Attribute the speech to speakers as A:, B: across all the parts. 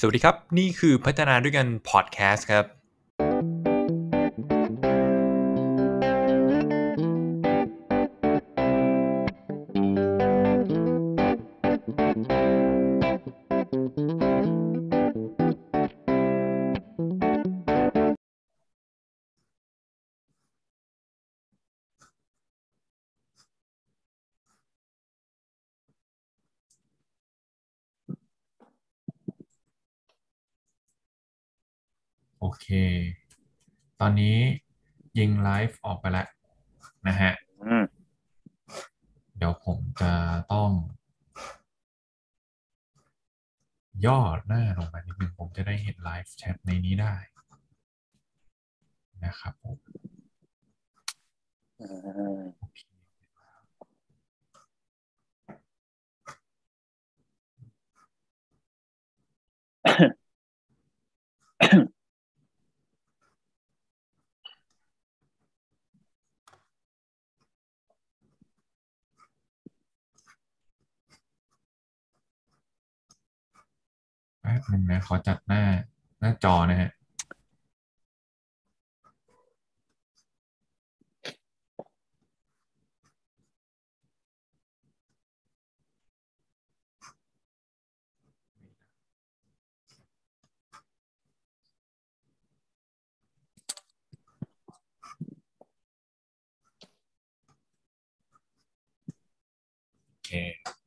A: สวัสดีครับ นี่คือพัฒนาด้วยกันพอดแคสต์ครับ
B: เค ตอนนี้ยิงไลฟ์ออกไปแล้วนะฮะ
C: อืม
B: เดี๋ยวผมจะต้อง ย่อหน้าลงมานิดนึงผมจะได้เห็นไลฟ์แชทในนี้ได้ นะครับผม
C: อ่า
B: โอเคแป๊บนึงนะขอจัดหน้าหน้าจอนะฮะโอเค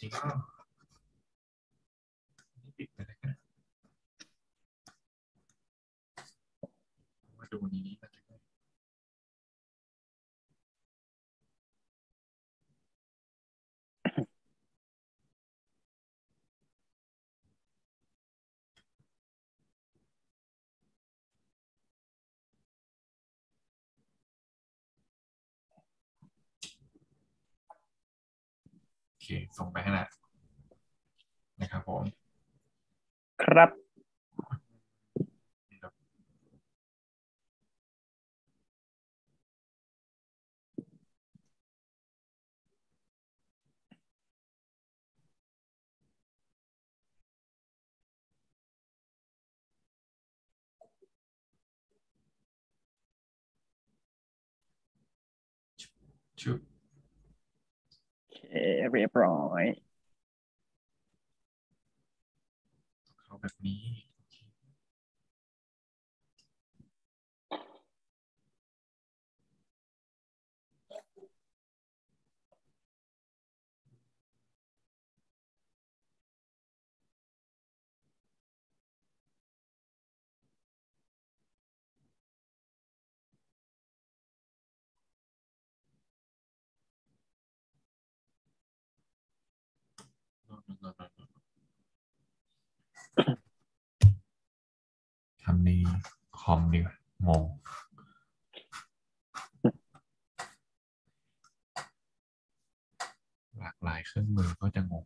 B: จริงๆก็นี่ปิดไปเลยมาดูนี้ ส่งไปให้ล้วนะครับผม
C: ครับ เคเรียบร้อย
B: เข้าแบบนี้ คโน่นโน่คอมดีกว่างงหลากหลายเครื่องมือก็จะงง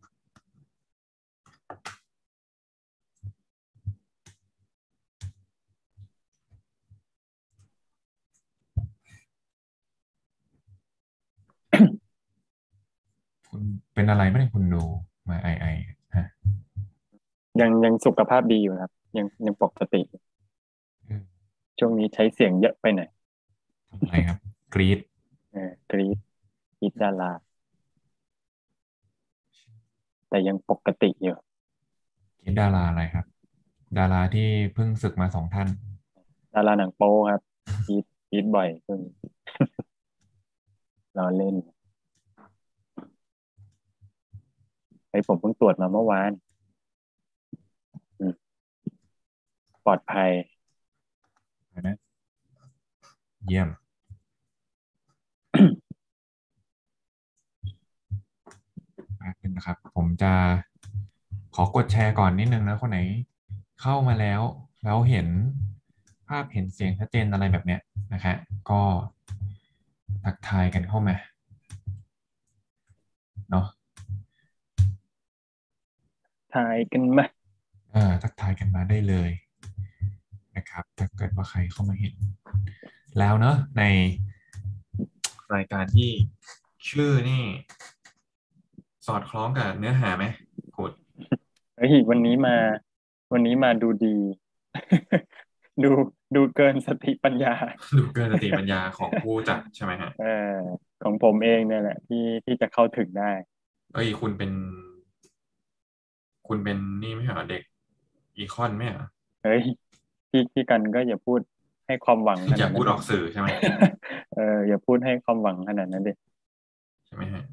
B: คุณเป็นอะไรไม่ได้คุณดู มาไอไอฮะ
C: ยังยังสุขภาพดีอยู่ครับ ยังยังปกติ
B: เออ
C: ช่วงนี้ใช้เสียงเยอะไปหน่อย
B: ทำอะไรครับ กรีด
C: เออกรีดกรีดดาราแต่ยังปกติอยู่
B: กรีดดาราอะไรครับ ดาราที่เพิ่งศึกมาสองท่าน
C: ดาราหนังโป๊ครับกรีดกรีดบ่อยขึ้นรอเล่น ไอผมเพิ่งตรวจมาเมื่อวานปลอดภัย
B: นะเยี่ยม นะครับ ผมจะขอกดแชร์ก่อนนิดนึงนะ คนไหนเข้ามาแล้ว แล้วเห็นภาพเห็นเสียงชัดเจนอะไรแบบเนี้ยนะฮะก็ทักทายกันเข้ามา เนาะ
C: ทายกันมา
B: เออทักทายกันมาได้เลยนะครับ ถ้าเกิดว่าใครเข้ามาเห็น แล้วเนอะในรายการที่ชื่อนี่ สอดคล้องกับเนื้อหาไหมกูด
C: เฮ้ยวันนี้มา วันนี้มาดูดี ดูดูเกินสติปัญญา
B: ดูเกินสติปัญญาของผู้จัดใช่ไหมฮะ
C: เออของผมเองเนี่ยแหละที่ที่จะเข้าถึงได้
B: เอ้ยคุณเป็น คุณเป็นนี่ไม่ใช่เหรอเด็กอีคอนไหมเหรอ
C: เฮ้ยพี่พี่กันก็อย่าพูดให้ความหวังข
B: อ
C: นา
B: ย่า
C: ดนั้น
B: พูดออกสื่อใช่ไหม
C: เอออย่าพูดให้ความหวังขนาดนั้นดิ
B: ใช่ไหมฮะ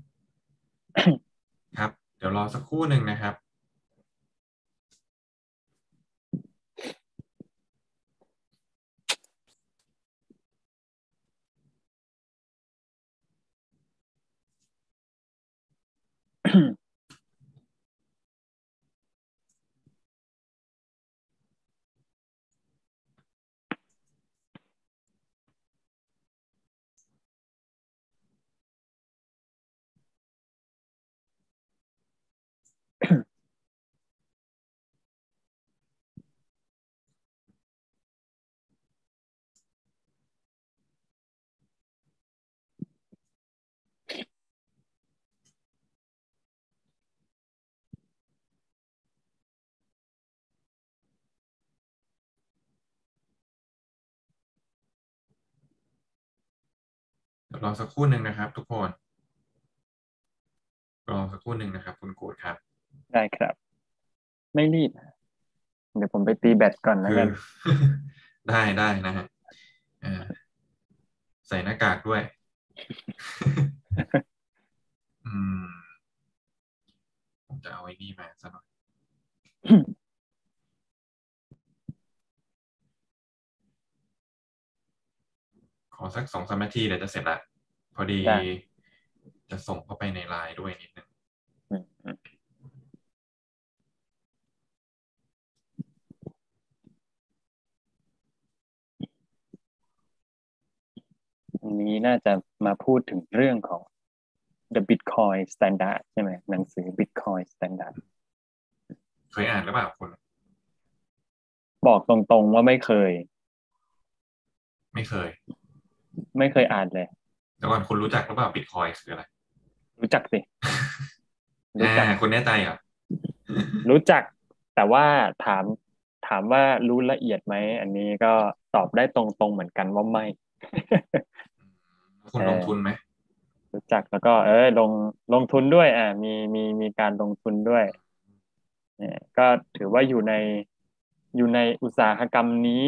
B: ครับ เดี๋ยวรอสักครู่หนึ่งนะครับเดี๋ยว รอสักครู่หนึ่งนะครับ ทุกคนรอสักครู่หนึ่งนะครับ คุณกูดครับ
C: ได้ครับ ไม่รีบ เดี๋ยวผมไปตีแบตก่อนแล้ว
B: คื
C: กั
B: อ
C: น
B: ได้ได้นะฮะอ่าใส่หน้ากากด้วย อืม ผมจะเอาไอ้นี่มาซะหน่อยขอสักสองสามนาทีเดี๋ยวจะเสร็จละพ อดี
C: ได้
B: จะส่งเข้าไปในไลน์ด้วยนิดนึง
C: อืมอืมวันนี้น่าจะมาพูดถึงเรื่องของ the Bitcoin Standard ใช่ไหมหนังสือ Bitcoin Standard
B: เคยอ่านหรือเปล่าคุณ
C: บอกตรงๆว่าไม่เคย
B: ไม่เคย
C: ไม่เคยอ่านเลย
B: แต่ก่อนคุณรู้จักหรือเปล่าบิตคอยคืออะไร
C: รู้จักสิรู้จัก
B: อ่าคุณแน่ใจเหรอ
C: รู้จักแต่ว่าถามถามว่ารู้ละเอียดไหม อันนี้ก็ตอบได้ตรงๆเหมือนกันว่าไม่
B: คุณ
C: เออ
B: ลงทุนไหม
C: รู้จักแล้วก็เออลงลงทุนด้วย อ่ามีมีมีการลงทุนด้วยเนี่ยก็ถือว่าอยู่ในอยู่ในอุตสาหกรรมนี้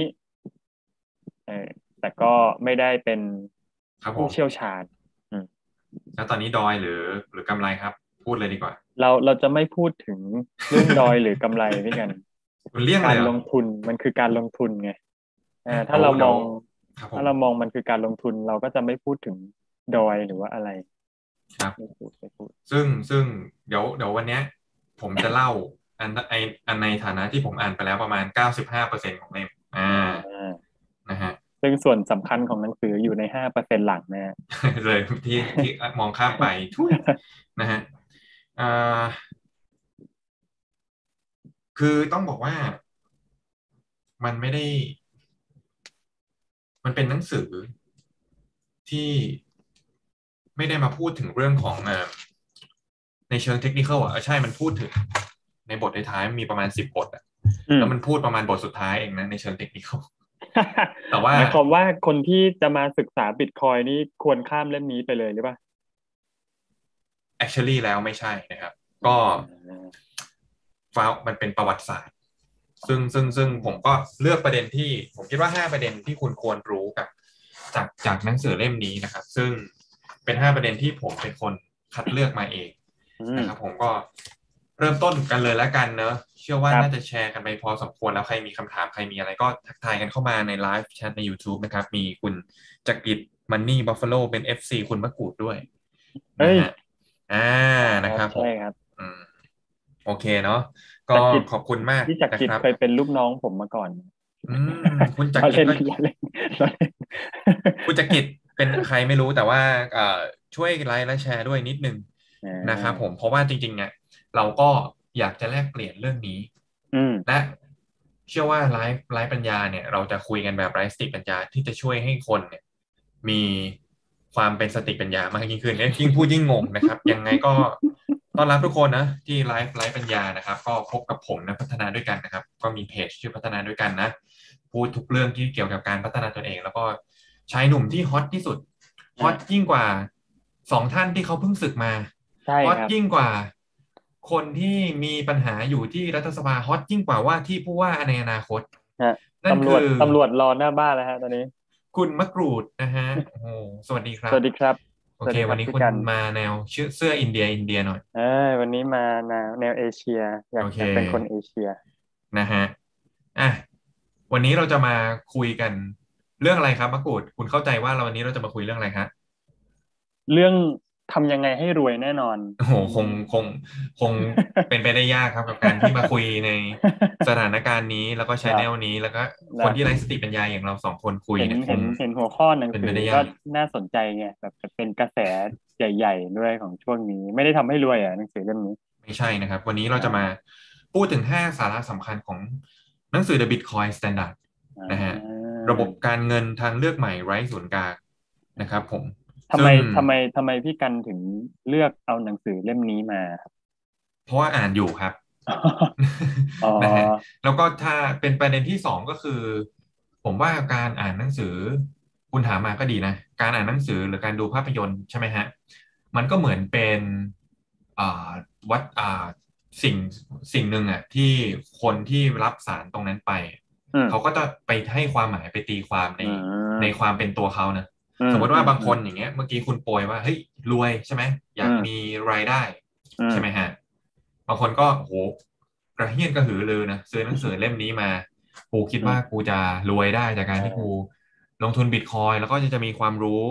C: เออแต่ก็ไม่ได้เป็น
B: ครับผ
C: ผู้
B: ม
C: เชี่ยวชาญ
B: แล้วตอนนี้ดอยหรือ หรือกำไรครับ พูดเลยดีกว่า
C: เราเราจะไม่พูดถึงเรื่องดอยหรือกำไรด้วยกัน
B: คุณเลี่ยงเล
C: การ
B: ยเหร
C: ล
B: อง
C: ทุนมันคือการลงทุนไงอ่า
B: เอา
C: ถ้าเรามอง
B: เดี๋ยวครับผม
C: ถ้าเรามองมันคือการลงทุนเราก็จะไม่พูดถึงดอยหรือว่าอะไร
B: ครับ
C: ไม่พูดไม่พูด
B: ซึ่งซึ่งเดี๋ยวเดี๋ยววันเนี้ย ผมจะเล่าอันไออันในฐานะที่ผมอ่านไปแล้วประมาณเก้าสิบห้าเปอร์เซ็นของเล่มอ่า
C: อ่า
B: นะฮะ
C: ซึ่งส่วนสำคัญของหนังสืออยู่ในห้าเปอร์เซ็นหลังนะฮะ
B: เลยที่ที่มองข้ามไปทุยนะฮะอ่าคือต้องบอกว่า มันไม่ได้ มันเป็นหนังสือที่ไม่ได้มาพูดถึงเรื่องของเอ่อในเชิงเทคนิคอะเออใช่มันพูดถึง ในบทท้ายๆมีประมาณสิบบทอะ
C: อืม
B: แล้วมันพูดประมาณบทสุดท้ายเองนะในเชิงเทคนิค แต่ว่า
C: หมายความว่าคนที่จะมาศึกษาบิตคอยนี่ควรข้ามเล่มนี้ไปเลยหรือเปล่า
B: actually แล้วไม่ใช่นะครับ ก็ฟาวมันเป็นประวัติศาสตร์ ซึ่งซึ่งซึ่งผมก็เลือกประเด็นที่ ผมคิดว่าห้าประเด็นที่คุณควรรู้กับ จากจากหนังสือเล่มนี้นะครับ ซึ่งเป็นห้าประเด็นที่ผมเป็นคนคัดเลือกมาเอง
C: อืม
B: นะครับผมก็ เริ่มต้นกันเลยแล้วกันเนอะเชื่อว่า
C: ครับ
B: น่าจะแชร์กันไปพอสมควรแล้วใครมีคำถามใครมีอะไรก็ทักทายกันเข้ามาในไลฟ์แชทใน YouTube นะครับ มีคุณจักริดมันนี่บัฟฟาโลเป็น FC คุณมะกรูดด้วย
C: เฮ้ย
B: นะฮะอ่านะครับนะครับผม
C: ใช่ครับ
B: อืมโอเคเนาะก็
C: จักริด
B: ขอบคุณมาก
C: พี่จักร
B: นะ
C: กิจ
B: ครับ
C: เคยเป็นลูกน้องผมมาก่อน
B: อืมคุณจัก
C: เรา
B: ริ
C: เล่
B: ด
C: น
B: ก็
C: เราเล่นเราเล่น
B: คุณจักริดเป็นใครไม่รู้แต่ว่าเอ่อช่วยไลค์และแชร์ด้วยนิดนึงนะครับผมเพราะว่าจริงๆเนี่ย เราก็อยากจะแลกเปลี่ยนเรื่องนี้
C: อืม
B: และเชื่อว่าไลฟ์ไลฟ์ปัญญาเนี่ย เราจะคุยกันแบบไลฟ์สติปัญญาที่จะช่วยให้คนเนี่ย มีความเป็นสติปัญญามากยิ่งขึ้นเนี่ยยิ่งพูดยิ่งงงนะครับ ยังไงก็ต้อนรับทุกคนนะที่ไลฟ์ไร้ปัญญานะครับ ก็พบกับผมนะพัฒนาด้วยกันนะครับ ก็มีเพจชื่อพัฒนาด้วยกันนะพูดทุกเรื่องที่เกี่ยวกับการพัฒนาตนเอง แล้วก็ชายหนุ่มที่ฮอตที่สุดฮอตยิ่งกว่าสองท่านที่เขาเพิ่งสึกมา
C: ใช่
B: ฮอต
C: ครับ
B: ยิ่งกว่า คนที่มีปัญหาอยู่ที่รัฐสภาฮอตยิ่งกว่าว่าที่ผู้ว่าในอนาคต
C: ฮะ
B: นั่น
C: ตำรวจ
B: คือ
C: ตำรวจรอหน้าบ้านแล้วฮะตอนนี้
B: คุณมะกรูดนะฮะโอ้โหสวัสดีครับ
C: สวัสดีครับ
B: โอ
C: สวัส
B: เค
C: ดีครับ
B: วันนี้
C: พี่
B: คุณ
C: กัน
B: มาแนวชื่อเสื้ออินเดียอินเดียหน่อย
C: เออวันนี้มาแนวแนวเอเชียอยาก
B: โอเค
C: อยากเป็นคนเอเชีย
B: นะฮะอะวันนี้เราจะมาคุยกันเรื่องอะไรครับมะกรูด คุณเข้าใจว่าเราวันนี้เราจะมาคุยเรื่องอะไรครับ
C: เรื่อง ทำยังไงให้รวยแน่นอน
B: โอ้โหคงคงคงเป็นไปได้ยากครับกับการที่มาคุยในสถานการณ์นี้แล้วก็ชแนลนี้แล้วก็คนที่ไร้สติปัญญาอย่างเราสองคนคุย
C: เห็น
B: เนี่ยค
C: เห็
B: ง
C: นเห็นหัวข้อหนัง
B: เป็น
C: สื
B: ไป
C: อ
B: ได้ยาก
C: ก็น่าสนใจไงแบบจะเป็นกระแสใหญ่ๆด้วยของช่วงนี้ ไม่ได้ทำให้รวยอะหนังสือเล่มนี้
B: ไม่ใช่นะครับ วันนี้เราจะมาพูดถึง5สาระสำคัญของหนังสือ The Bitcoin Standard นะฮะ
C: อ่า
B: ระบบการเงินทางเลือกใหม่ไร้ศูนย์กลางนะครับผม
C: ทำไม
B: ซึ่ง
C: ทำไมทำไมพี่กันถึงเลือกเอาหนังสือเล่มนี้มาครับ
B: เพราะว่าอ่านอยู่ครับ
C: อ๋อ
B: นะฮะแล้วก็ถ้าเป็นประเด็นที่สองก็คือ ผมว่าการอ่านหนังสือคุณถามมาก็ดีนะ การอ่านหนังสือหรือการดูภาพยนตร์ใช่ไหมฮะ มันก็เหมือนเป็นอ่าวัดอ่าสิ่งสิ่งหนึ่งอะที่คนที่รับสารตรงนั้นไป
C: อืม
B: เขาก็จะไปให้ความหมายไปตีความใน
C: อืม
B: ในความเป็นตัวเขานะ
C: อื
B: สมมติว่าบางคนอย่างเงี้ย เมื่อกี้คุณโปรยว่าเฮ้ยรวยใช่ไหมอยาก
C: อืม
B: มีรายได้
C: อื
B: ใช่ไหมฮะบางคนก็โหกระเฮี้ยนกระหือรือนะซื้อหนังสือเล่มนี้มากูคิดว่ากูจะรวยได้จากการที่กูลงทุนบิตคอยแล้วก็จะมีความรู้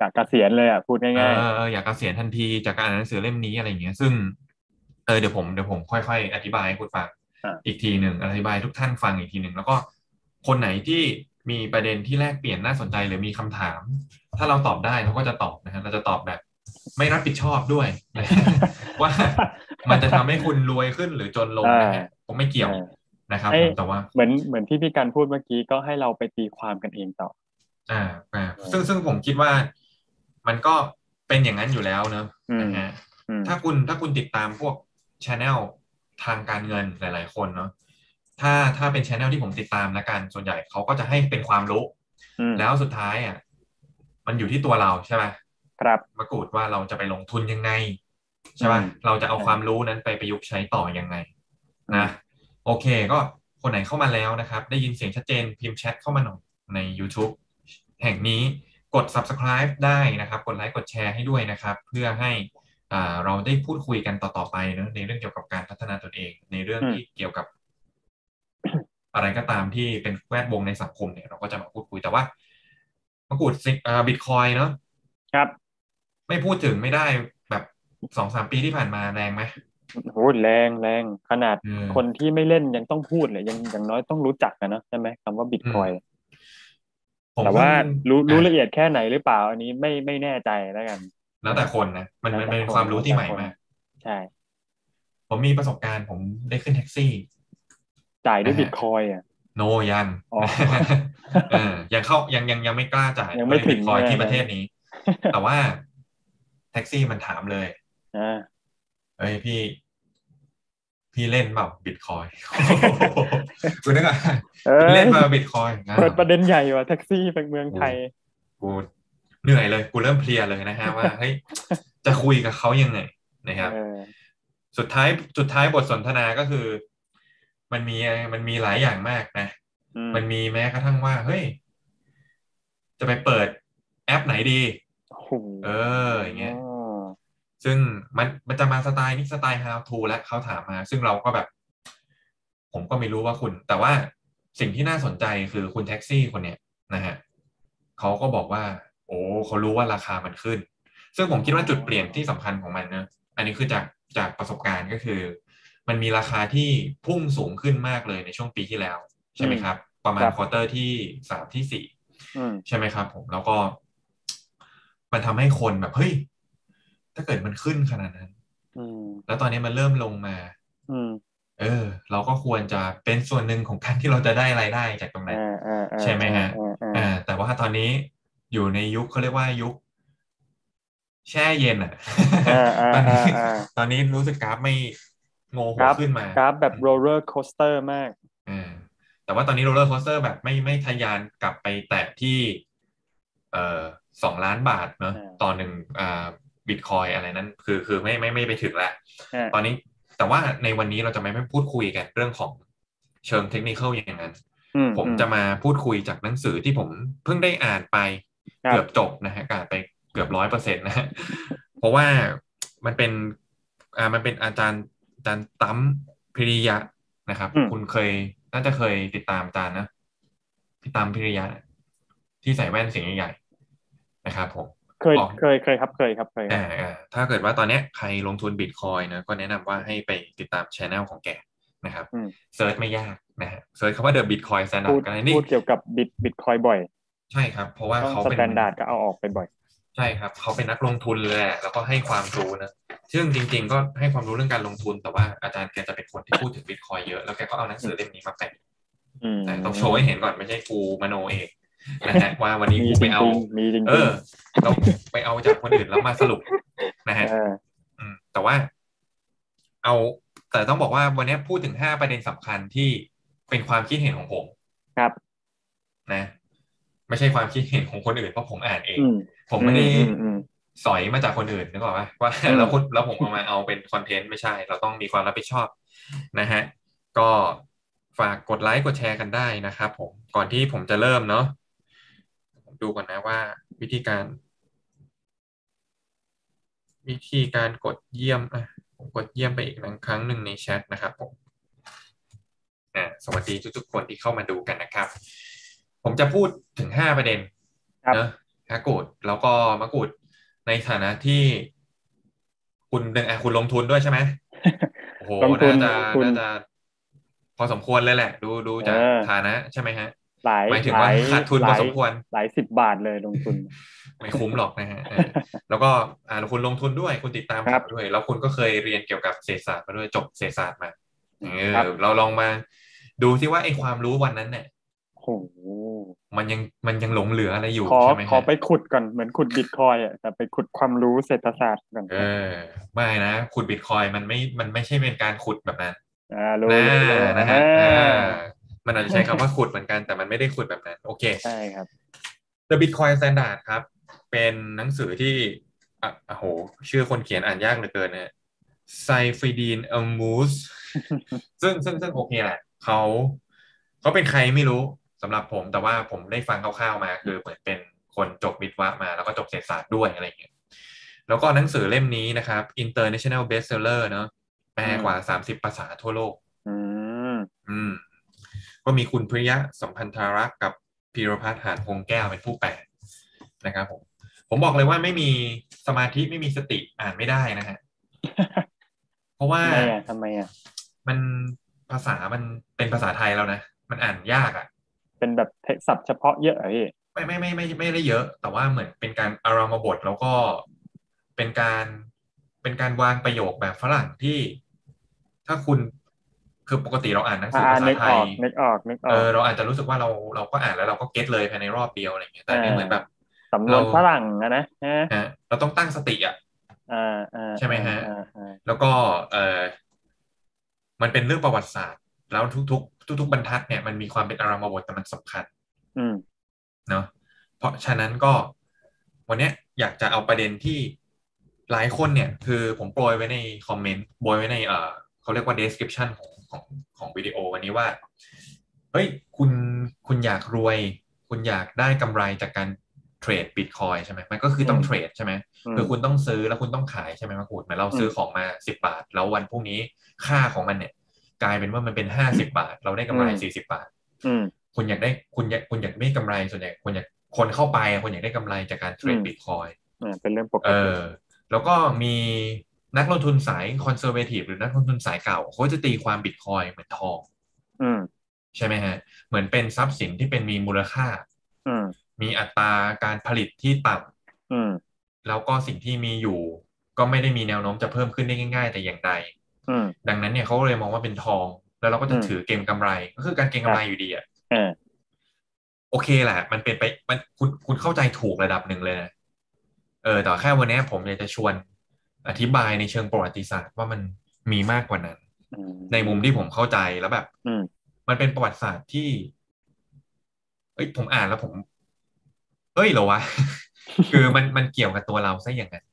C: จากเกษียณเลยอะพูด
B: เอ
C: ง่าย
B: อเอออยากเกษียณทันทีจากการอ่านหนังสือเล่มนี้อะไรอย่างเงี้ย ซึ่งเออเดี๋ยวผมเดี๋ยวผมค่อยๆ อธิบายให้คุณฟัง
C: อะ
B: อีกทีหนึ่งอธิบายทุกท่านฟังอีกทีหนึ่งแล้วก็คนไหนที่มีประเด็นที่แลกเปลี่ยนน่าสนใจหรือมีคำถาม ถ้าเราตอบได้เราก็จะตอบนะฮะเราจะตอบแบบ ไม่รับผิดชอบด้วยนะว่ามันจะทำให้คุณรวยขึ้นหรือจนลงนะฮะผมไม่
C: ๆ
B: เกี่ยว
C: เออ
B: นะครับ
C: ไอ้
B: ผมแต่ว่า
C: เหมือนเหมือนที่พี่กันพูดเมื่อกี้ก็ให้เราไปตีความกันเองต่อ
B: อ่าอ่าซึ่งซึ่งผมคิดว่า มันก็เป็นอย่างนั้นอยู่แล้วเนอะ
C: อืม
B: นะฮะ
C: อืม
B: ถ้าคุณถ้าคุณติดตามพวกช anel ทางการเงินหลาย ๆ คนเนาะถ้าถ้าเป็นช anel ที่ผมติดตามละกันส่วนใหญ่เขาก็จะให้เป็นความรู้
C: อืม
B: แล้วสุดท้ายอะ มันอยู่ที่ตัวเราใช่ไหม
C: ครับ
B: มากรูดว่าเราจะไปลงทุนยังไงใช่ป่ะ
C: อืม
B: เราจะเอา
C: ใช่
B: ความรู้นั้นไปประยุกต์ใช้ต่อยังไงนะโอเค ก็คนไหนเข้ามาแล้วนะครับ ได้ยินเสียงชัดเจนพิมพ์แชทเข้ามาหน่อยใน YouTube แห่งนี้กด subscribe ได้นะครับ กดไลค์กดแชร์ให้ด้วยนะครับ เพื่อให้อ่าเราได้พูดคุยกันต่อๆไปเนอะในเรื่องเกี่ยวกับการพัฒนาตนเอง ในเรื่อง
C: อืม
B: ที่เกี่ยวกับ อะไรก็ตามที่เป็นแวดวงในสังคมเนี่ยเราก็จะมาพูดคุยแต่ว่า มากรูดสิอ่าบิตคอยเนาะ
C: ครับ
B: ไม่พูดถึงไม่ได้แบบสองสามปีที่ผ่านมาแรงไหม
C: โหแรงแรงขนาด
B: อืม
C: คนที่ไม่เล่นยังต้องพูดเลยยังอย่างน้อยต้องรู้จักนะเนอะใช่ไหมคำว่าบิตคอย
B: ผม
C: แต่ว่า
B: เพิ่ง
C: รู้รู้
B: อะ
C: ละเอียดแค่ไหนหรือเปล่า อันนี้ไม่ไม่แน่ใจแล้วกัน
B: แล้วแต่คนนะมันมัน
C: แล้วแต่
B: เป็น
C: คน
B: ความรู้ที่ใหม่
C: แล้วแต่คน
B: มาก
C: ใช่
B: ผมมีประสบการณ์ผมได้ขึ้นแท็กซี่
C: จ่ายด้วย
B: นะฮะ
C: บิตคอยอะ
B: โนยัง
C: อ๋อ
B: เออยังเข้ายังยังยังไม่กล้าจ่าย
C: ยังไม่ถึง
B: บิตคอย
C: ใช่ไหม
B: ที่ประเทศนี้ แต่ว่าแท็กซี่มันถามเลย
C: อ่า
B: เอ้ยพี่ พี่เล่นเปล่าบิตคอยคุณนึกอะ
C: เอ้ย
B: เล่นมาบิตคอย
C: เปิดประเด็นใหญ่ว่ะแท็กซี่เป็นเมืองไทย
B: กูเหนื่อยเลย กูเริ่มเพลียเลยนะฮะว่าเฮ้ยจะคุยกับเขายังไงนะครับ
C: เออ
B: สุดท้ายสุดท้ายบทสนทนาก็คือ มันมีมันมีหลายอย่างมากนะ
C: อื
B: มันมีแม้กระทั่งว่า เฮ้ย จะไปเปิดแอปไหนดี
C: โอ้โห
B: เออ อย่างเงี้ย
C: อ๋อ
B: ซึ่งมันมันจะมาสไตล์นี้สไตล์ how to แล้วเขาถามมา ซึ่งเราก็แบบ ผมก็ไม่รู้ว่าคุณ แต่ว่าสิ่งที่น่าสนใจคือคุณแท็กซี่คนเนี้ยนะฮะเขาก็บอกว่า โอ้เขารู้ว่าราคามันขึ้น ซึ่งผมคิดว่าจุดเปลี่ยนที่สำคัญของมันนะ อันนี้คือจากจากประสบการณ์ก็คือ มันมีราคาที่พุ่งสูงขึ้นมากเลยในช่วงปีที่แล้ว ใช่ไหมครับ ประมาณ
C: ครับ
B: quarter ที่สามที่สี่
C: อืม
B: ใช่ไหมครับ ผมแล้วก็ มันทำให้คนแบบเฮ้ยถ้าเกิดมันขึ้นขนาดนั้น
C: อืม
B: แล้วตอนนี้มันเริ่มลงมา
C: อืม
B: เออ เราก็ควรจะเป็นส่วนหนึ่งของการที่เราจะได้รายได้จากตรงนั้น
C: อ่าอ่าอ่า
B: ใช่ไหมฮะ
C: อ่าอ่า
B: อ่าแต่ว่าตอนนี้อยู่ในยุคเขาเรียกว่ายุค แช่เย็นอะ
C: อ่าอ่า
B: ตอนนี้
C: อ่าอ่า
B: ตอนนี้รู้สึกกราฟไม่ โงหัวขึ้นมาก
C: ราฟแบบ roller coaster มาก
B: อ่าแต่ว่าตอนนี้ roller coaster แบบไม่ไม่ทะยานกลับไปแตะที่ เอ่อสองล้านบาทเนอะ
C: อ่า
B: ต่อหนึ่งอ่าบิตคอยอะไรนั้น คือคือไม่ไม่ไม่ไปถึงแล้ว
C: อ่า
B: ตอนนี้แต่ว่าในวันนี้เราจะไม่ไม่พูดคุยกันเรื่องของเชิงเทคนิคอย่างนั้น
C: อื
B: ผมจะมาพูดคุยจากหนังสือที่ผมเพิ่งได้อ่านไป
C: ครับ
B: เกือบจบนะฮะอ่านไปเกือบร้อยเปอร์เซ็นต์นะฮะเพราะว่ามันเป็นอ่ามันเป็นอาจารย์ อาจารย์ตั้มพิริยะนะครับ
C: อืม
B: คุณเคยน่าจะเคยติดตามอาจารย์นะพี่ตั้มพิริยะที่ใส่แว่นเสียงใหญ่ๆนะครับผม
C: เคย
B: อ๋อ
C: เคยเคยครับเคยครับเคยครับ
B: อ่าอ่าถ้าเกิดว่าตอนเนี้ยใครลงทุนบิตคอยน์นะก็แนะนำว่าให้ไปติดตามช anel ของแกนะครับ
C: อืม
B: search ไม่ยากนะฮะเซิร์ชคำว่า The Bitcoin
C: พู
B: Standard
C: ด
B: กันเลยนี่
C: พูดเกี่ยวกับบิตบิตคอยน์บ่อย
B: ใช่ครับ เพราะว่า
C: ต้อง
B: เขาเป็น
C: standard ก็เอาออกไปบ่อย
B: ใช่ครับ เขาเป็นนักลงทุนเลยแหละแล้วก็ให้ความรู้นะซึ่งจริง ๆ ก็ให้ความรู้เรื่องการลงทุน แต่ว่าอาจารย์แกจะเป็นคนที่พูดถึงบิตคอยน์เยอะแล้วแกก็เอาหนังสือเล่มนี้มาแปะ
C: อืม
B: แต่ต้องโชว์ให้เห็นก่อนไม่ใช่กูมโนเองนะฮะว่าวันนี้
C: มี
B: กู
C: จ
B: ไป
C: ริง
B: เอา
C: ๆมีจริง
B: เออเราไปเอาจากคนอื่นแล้วมาสรุปนะฮะ
C: เออ
B: อืมแต่ว่า เอา แต่ต้องบอกว่าวันนี้พูดถึงห้าประเด็นสำคัญที่เป็นความคิดเห็นของผม
C: ครับ
B: นะ ไม่ใช่ความคิดเห็นของคนอื่นเพราะผมอ่านเอง
C: อืม
B: ผมไม่ได้
C: อืมอืม
B: สอยมาจากคนอื่นนึกออกไหมว่า
C: อืม
B: แล้วคุณแล้วผมเอามาเอาเป็นคอนเทนต์ไม่ใช่ เราต้องมีความรับผิดชอบนะฮะก็ฝากกดไลค์กดแชร์กันได้นะครับผมก่อนที่ผมจะเริ่มเนาะผมดูก่อนนะว่าวิธีการ วิธีการกดเยี่ยมอะผมกดเยี่ยมไปอีกครั้งหนึ่งในแชทนะครับผมอ่าสวัสดีทุกๆคนที่เข้ามาดูกันนะครับ ผมจะพูดถึงห้าประเด็น
C: ครับ
B: เนอะ ฮากูดแล้วก็มะกูดในฐานะที่คุณหนึ่งอะคุณลงทุนด้วยใช่ไหมโอ้โห
C: ลงทุน
B: น่าจะ
C: คุณ
B: น่าจะพอสมควรเลยแหละ ดูดูจาก
C: เออ
B: ฐานะใช่ไหมฮะ
C: หลาย
B: หมายถึง
C: ห
B: ว่า
C: ลาย
B: ขาดทุน
C: ห
B: พอ
C: ลาย
B: สมควร
C: หลายสิบบาทเลยลงทุน
B: ไม่คุ้มหรอกนะฮะเออแล้วก็อ่าคุณลงทุนด้วยคุณติดตาม
C: ครับ
B: ข่าวด้วย แล้วคุณก็เคยเรียนเกี่ยวกับเศรษฐศาสตร์มาด้วยจบเศรษฐศาสตร์มาเออ
C: ครับ
B: เราลองมาดูซิว่าไอ้ความรู้วันนั้นเนี่ย
C: โอ้โห
B: มันยังมันยังหลงเหลืออะไรอยู่
C: ขอ
B: ใช่ไหม
C: ขอ
B: ฮะ
C: ไปขุดก่อนเหมือนขุดบิตคอยอะแต่ไปขุดความรู้เศรษฐศาสตร์ก่อน
B: เออไม่นะขุดบิตคอยมันไม่มันไม่ใช่เป็นการขุดแบบนั้น
C: อ่ารู้
B: นะ
C: รู้
B: นะฮะ
C: อ่า
B: อ่ามันอาจจะใช้คำว่าขุดเหมือนกันแต่มันไม่ได้ขุดแบบนั้น โอเค
C: ใช่ครับ
B: The Bitcoin Standard ครับ เป็นหนังสือที่อะโอ้โหชื่อคนเขียนอ่านยากเหลือเกินนะไซฟิดีนเอลมูสซึ่งซึ่งซึ่งโอเคแหละเขาเขาเป็นใครไม่รู้ สำหรับผมแต่ว่าผมได้ฟังคร่าวๆมาคือเหมือนเป็นคนจบวิทย์วะมา แล้วก็จบเศรษฐศาสตร์ด้วยอะไรอย่างเงี้ยแล้วก็หนังสือเล่มนี้นะครับ international bestseller เนอะแปลกว่าสามสิบภาษาทั่วโลก
C: อืม
B: อืมก็มีคุณพริยะสัมพันธารักษ์กับพีรพัฒน์หานพงแก้วเป็นผู้แปลนะครับผมผมบอกเลยว่าไม่มีสมาธิไม่มีสติอ่านไม่ได้นะฮะเพราะว่า
C: ทำไมอะทำไมอะ
B: มันภาษามันเป็นภาษาไทยแล้วนะ มันอ่านยากอะ่ะ
C: เป็นแบบเทคศัพท์เฉพาะเยอะเหรอพี่
B: ไม่ไม่ไม่ไม่ไม่ได้เยอะ แต่ว่าเหมือนเป็นการอารามบทแล้วก็เป็นการเป็นการวางประโยคแบบฝรั่งที่ ถ้าคุณคือปกติเราอ่านหนังสือ
C: อ่า
B: ภาษา
C: นึก
B: ไท
C: อยอกนึกออกนึกอ
B: เอ
C: อก
B: อเราอาจจะรู้สึกว่าเราเราก็อ่านแล้วเราก็เก็ตเลยภายในรอบเดียวอะไรอย่างเงี้ยแต่อันนี่
C: อ่า
B: เหมือนแบบ
C: สำนวน
B: เรา
C: ฝรั่งอะนะฮะ
B: ฮะเราต้องตั้งสติอะ
C: อ่าอ่า
B: ใช่ไหมฮะ
C: อ่าอ่า
B: แล้วก็เออมันเป็นเรื่องประวัติศาสตร์ แล้วทุกๆ ทุกๆบรรทัดเนี่ยมันมีความเป็นอารามบทแต่มันสำคัญ
C: อืม
B: เนาะเพราะฉะนั้นก็วันเนี้ยอยากจะเอาประเด็นที่หลายคนเนี่ย คือผมโปรยไว้ในคอมเมนต์โปรยไว้ในเออเขาเรียกว่า description ของของของวิดีโอวันนี้ว่า เฮ้ยคุณคุณอยากรวย คุณอยากได้กำไรจากการเทรดบิตคอยใช่ไหมมันก็คือต้อง
C: อืม
B: เทรดใช่ไหม
C: อืม
B: คือคุณต้องซื้อแล้วคุณต้องขายใช่ไหมมะกรูดเหมือนเราซื้อของมาสิบบาท แล้ววันพรุ่งนี้ค่าของมันเนี่ย กลายเป็นว่ามันเป็นห้าสิบบาท เราได้กำไร
C: อืม
B: สี่สิบบาท
C: อืม
B: คุณอยากได้คุณอยากคุณอยากได้กำไรส่วนใหญ่คุณอยากคนเข้าไปอะคุณอยากได้กำไรจากการเทรด
C: อืม
B: บิตคอยน์
C: อ่าเป็นเรื่องปกติ
B: เออแล้วก็มีนักลงทุนสาย conservative หรือนักลงทุนสายเก่าเขาจะตีความบิตคอยน์เหมือนทอง
C: อืม
B: ใช่ไหมฮะ เหมือนเป็นทรัพย์สินที่เป็นมีมูลค่า
C: อืม
B: มีอัตราการผลิตที่ต่ำ
C: อืม
B: แล้วก็สิ่งที่มีอยู่ ก็ไม่ได้มีแนวโน้มจะเพิ่มขึ้นได้ง่าย ๆ แต่อย่างใด
C: อืม
B: ดังนั้นเนี่ยเขาก็เลยมองว่าเป็นทอง แล้วเราก็จะ
C: อืม
B: ถือเกมกำไร ก็คือการเก็งกำไรอยู่ดีอะ
C: เออ
B: โอเคแหละ มันเป็นไปมันคุณคุณเข้าใจถูกระดับหนึ่งเลยนะเออแต่แค่วันนี้ผมอยากจะชวนอธิบายในเชิงประวัติศาสตร์ว่ามันมีมากกว่านั้น
C: อืม
B: ในมุมที่ผมเข้าใจแล้วแบบ
C: อืม
B: มันเป็นประวัติศาสตร์ที่ เอ้ยผมอ่านแล้วผม เอ้ยเหรอวะ คือมันมันเกี่ยวกับตัวเราซะอย่างนั้น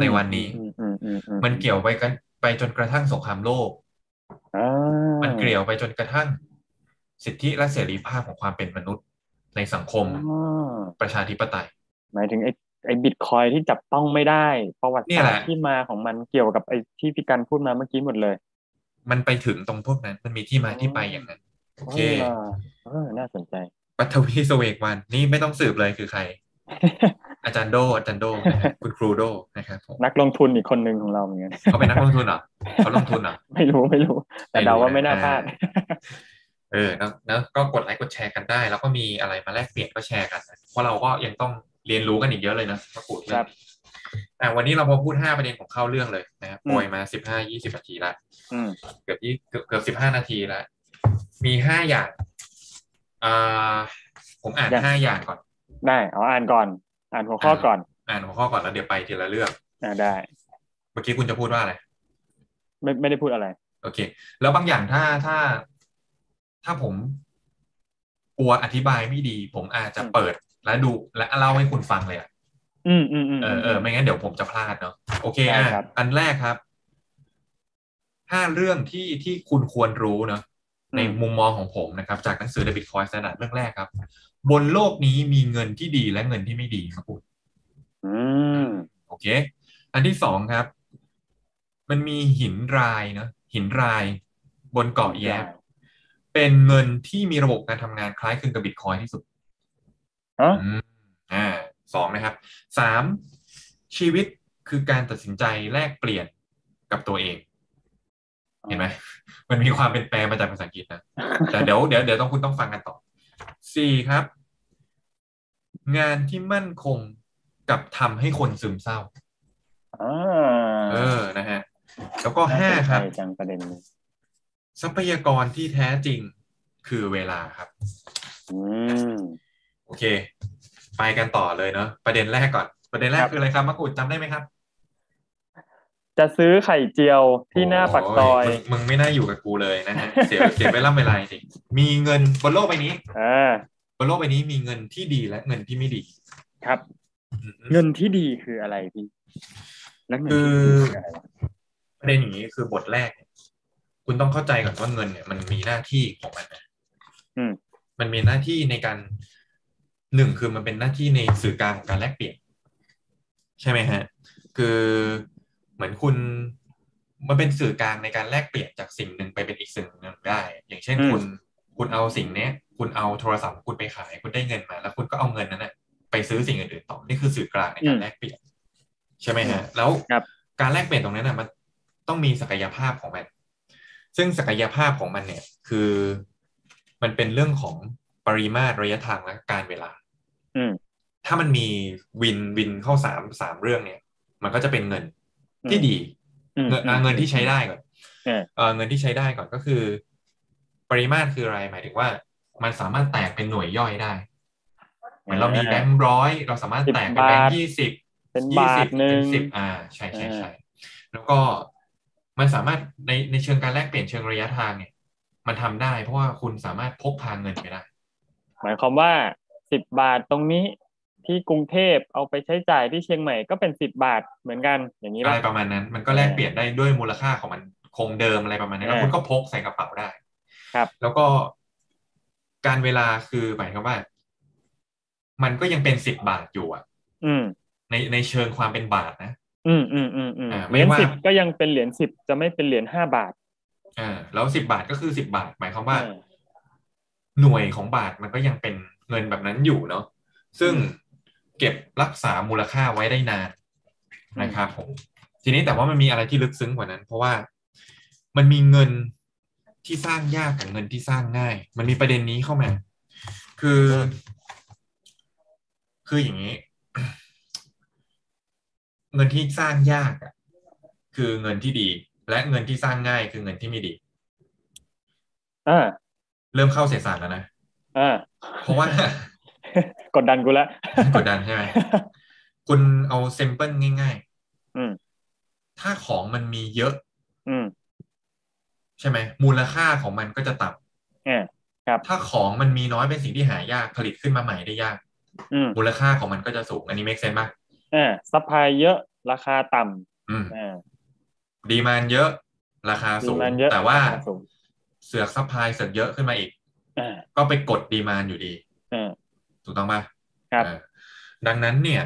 B: ในวันนี้
C: อืมอืมอืมอื
B: มันเกี่ยวไปกัน ไปจนกระทั่งสงครามโลก
C: อ่า
B: มันเกี่ยวไปจนกระทั่ง สิทธิและเสรีภาพของความเป็นมนุษย์ในสังคม
C: อ่า
B: ประชาธิปไตย
C: หมายถึงไอ้ไอ้บิตคอยที่จับต้องไม่ได้ ประวัติ
B: เนี่
C: ศายส
B: แห
C: ต
B: ละ
C: ร์ที่มาของมันเกี่ยวกับไอ้ที่พี่กันพูดมาเมื่อกี้หมดเลย
B: มันไปถึงตรงพวกนั้น มันมีที่มาที่ไปอย่างนั้น โอเค
C: เออเออน่าสนใจ
B: ปัทวีสเวกวันนี่ไม่ต้องสืบเลยคือใคร อาจารย์โดอาจารย์โดนะฮะคุณครูโดนะครับผม
C: นักลงทุนอีกคนหนึ่งของเราเหมือนกัน
B: เขาเป็นนักลงทุนเหรอเขาลงทุนเหรอ
C: ไม่รู้ไม่รู้ แต่เดาว่าไม่น่าพลาด
B: เออเนอะเนอะก็กดไลค์กดแชร์กันได้ แล้วก็มีอะไรมาแลกเปลี่ยนก็แชร์กันนะเพราะเราก็ยังต้องเรียนรู้กันอีกเยอะเลยนะมาปูดเรื่องนี้อะวันนี้เราพอพูดห้าประเด็นของเข้าเรื่องเลยนะครับโปรยมาสิบห้ายี่สิบนาทีละ
C: อืม
B: เกือบยี่เกือบเกือบสิบห้านาทีแล้วมีห้าอย่างอ่าผมอ่านห้าอย่างก่อน
C: ได้เอาอ่านก่อน อ่านหัวข้อก่อน
B: อ่านหัวข้อก่อนแล้วเดี๋ยวไปทีละเรื่อง
C: อ่าได้
B: เมื่อกี้คุณจะพูดว่าอะไร
C: ไม่ไม่ได้พูดอะไร
B: โอเค แล้วบางอย่างถ้าถ้า ถ้าผมกลัวอธิบายไม่ดี ผมอาจจะเปิดและดูและเล่าให้คุณฟังเลยอะ
C: อืมอืมอืม
B: เออเออไม่งั้นเดี๋ยวผมจะพลาดเนาะโอเค
C: ได้
B: อะ
C: ครับ
B: อันแรกครับห้าเรื่องที่ที่คุณควรรู้เนาะ ในมุมมองของผมนะครับ จากหนังสือ The Bitcoin Standard เรื่องแรกครับ บนโลกนี้มีเงินที่ดีและเงินที่ไม่ดีครับคุณ
C: อืม
B: โอเค อันที่สองครับ มันมีหินรายเนาะหินรายบนเกาะแยบเป็นเงินที่มีระบบการทำงานคล้ายคลึงกับบิตคอยที่สุด
C: ฮะ
B: อืมอ่าสองนะครับสามชีวิตคือการตัดสินใจแลกเปลี่ยนกับตัวเอง เห็นไหมมันมีความเป็นแปลมาจากภาษาอังกฤษนะแต่เดี๋ยวเดี๋ยวเดี๋ยวต้องคุณต้องฟังกันต่อสี่ครับ งานที่มั่นคงกับทำให้คนซึมเศร้า
C: อ่า
B: เออนะฮะ แล้วก็ห้าครับ
C: น่สนใจจังประเด็นนี้
B: ทรัพยากรที่แท้จริงคือเวลาครับ
C: อืม
B: โอเค ไปกันต่อเลยเนาะประเด็นแรกก่อน ประเด็นแรก
C: ครับ
B: คืออะไรครับมะกรูดจำได้ไหมครับ
C: จะซื้อไข่เจียวที่หน้าปากซอย
B: โมึงมึงไม่น่าอยู่กับกูเลยนะฮะเสียเสียเวลาเวลาจริงมีเงินบนโลกใบนี้
C: อ่า
B: บนโลกใบนี้มีเงินที่ดีและเงินที่ไม่ดี
C: ครับ
B: อืม
C: เงินที่ดีคืออะไรพี่แล้วเงิน
B: คื
C: ที่
B: อ
C: ดีคืออะไรวะ
B: ประเด็นอย่างนี้คือบทแรกเนี่ยคุณต้องเข้าใจก่อนว่าเงินเนี่ย มันมีหน้าที่ของมันนะ
C: อืม
B: มันมีหน้าที่ในการหนึ่งคือมันเป็นหน้าที่ในสื่อกลางของการแลกเปลี่ยน ใช่ไหมฮะ คือ เหมือนคุณมันเป็นสื่อกลางในการแลกเปลี่ยนจากสิ่งหนึ่งไปเป็นอีกสิ่งหนึ่งได้ อย่างเช่น
C: อืม
B: คุณ คุณเอาสิ่งเนี้ยคุณเอาโทรศัพท์ของคุณไปขาย คุณได้เงินมา แล้วคุณก็เอาเงินนั้นนะไปซื้อสิ่งอื่นๆต่อนี่คือสื่อกลางในการแลกเปลี่ยน ใช่ไหมฮะ แล้ว
C: ครับ
B: การแลกเปลี่ยนตรงนั้นนะมันต้องมีศักยภาพของมัน ซึ่งศักยภาพของมันเนี่ย คือมันเป็นเรื่องของปริมาตรระยะทางและการเวลา
C: อืม
B: ถ้ามันมีวินวินเข้าสามสามเรื่องเนี่ย มันก็จะเป็นเงิน ที่ดี
C: อืม
B: เงินอะเงินที่ใช้ได้ก่อน
C: เออ
B: เออเงินที่ใช้ได้ก่อนก็คือ ปริมาตรคืออะไรหมายถึงว่า มันสามารถแตกเป็นหน่วยย่อยได้เหมือนเรามีแบงค์ร้อยเราสามารถแตกเป็นแบงค์ยี่สิบ
C: เป็น
B: ยี่
C: บา
B: สิ
C: ท
B: บ
C: หนึ่ง
B: เป็นสิบอ่าใช่ใช่ใช่แล้วก็มันสามารถในในเชิงการแลกเปลี่ยนเชิงระยะทางเนี่ย มันทำได้เพราะว่าคุณสามารถพกพาเงินไปได้
C: หมายความว่าสิบบาทตรงนี้ ที่กรุงเทพเอาไปใช้จ่ายที่เชียงใหม่ก็เป็นสิบบาทเหมือนกันอย่างนี้
B: อะไร
C: ป่ะ
B: ประมาณนั้น มันก็แลกเปลี่ยนได้ด้วยมูลค่าของมันคงเดิมอะไรประมาณนั้นแล้ว
C: เออ
B: คุณก็พกใส่กระเป๋าได้
C: ครับ
B: แล้วก็การเวลาคือหมายความว่า มันก็ยังเป็นสิบบาทอยู่อะ
C: อืม
B: ในในเชิงความเป็นบาทนะ
C: อืมอืมอืมอืม
B: อ่า
C: เห
B: ไม่
C: รียญ
B: ว่า
C: สิบก็ยังเป็นเหรียญสิบจะไม่เป็นเหรียญห้าบาท
B: อ่าแล้วสิบบาทก็คือสิบบาท หมายความว่า
C: เออ
B: หน่วยของบาทมันก็ยังเป็นเงินแบบนั้นอยู่เนาะซึ่ง เก็บรักษามูลค่าไว้ได้นานนะครับผมทีนี้แต่ว่ามันมีอะไรที่ลึกซึ้งกว่านั้น เพราะว่ามันมีเงินที่สร้างยากกับเงินที่สร้างง่าย มันมีประเด็นนี้เข้ามา คือ คืออย่างนี้ เงินที่สร้างยากอะคือเงินที่ดี และเงินที่สร้างง่ายคือเงินที่ไม่ดี
C: อ่า
B: เริ่มเข้าเศรษฐศาสตร์แล้วนะ
C: อ่า
B: เพราะว่า
C: กดดันกูแล้ว
B: กดดันใช่ไหมคุณเอา example ง่าย
C: อืม
B: ๆถ้าของมันมีเยอะ
C: อืม
B: ใช่ไหมมูลค่าของมันก็จะต่ำ
C: อ่าครับ
B: ถ้าของมันมีน้อยเป็นสิ่งที่หายากผลิตขึ้นมาใหม่ได้ยาก
C: อืม
B: มูลค่าของมันก็จะสูง อันนี้ make sense ป่ะ
C: อ่า supply เยอะราคาต่ำ
B: อืม
C: อ่า
B: demand เยอะราคาสูง
C: demand เยอะ
B: แต่ว่า
C: ราคาสูง
B: เสือก supply เสือกเยอะขึ้นมาอีก
C: อ่า
B: ก็ไปกดดีมานอยู่ดี
C: อ่า
B: ถูกต้องป่ะ
C: ครับ
B: เออดังนั้นเนี่ย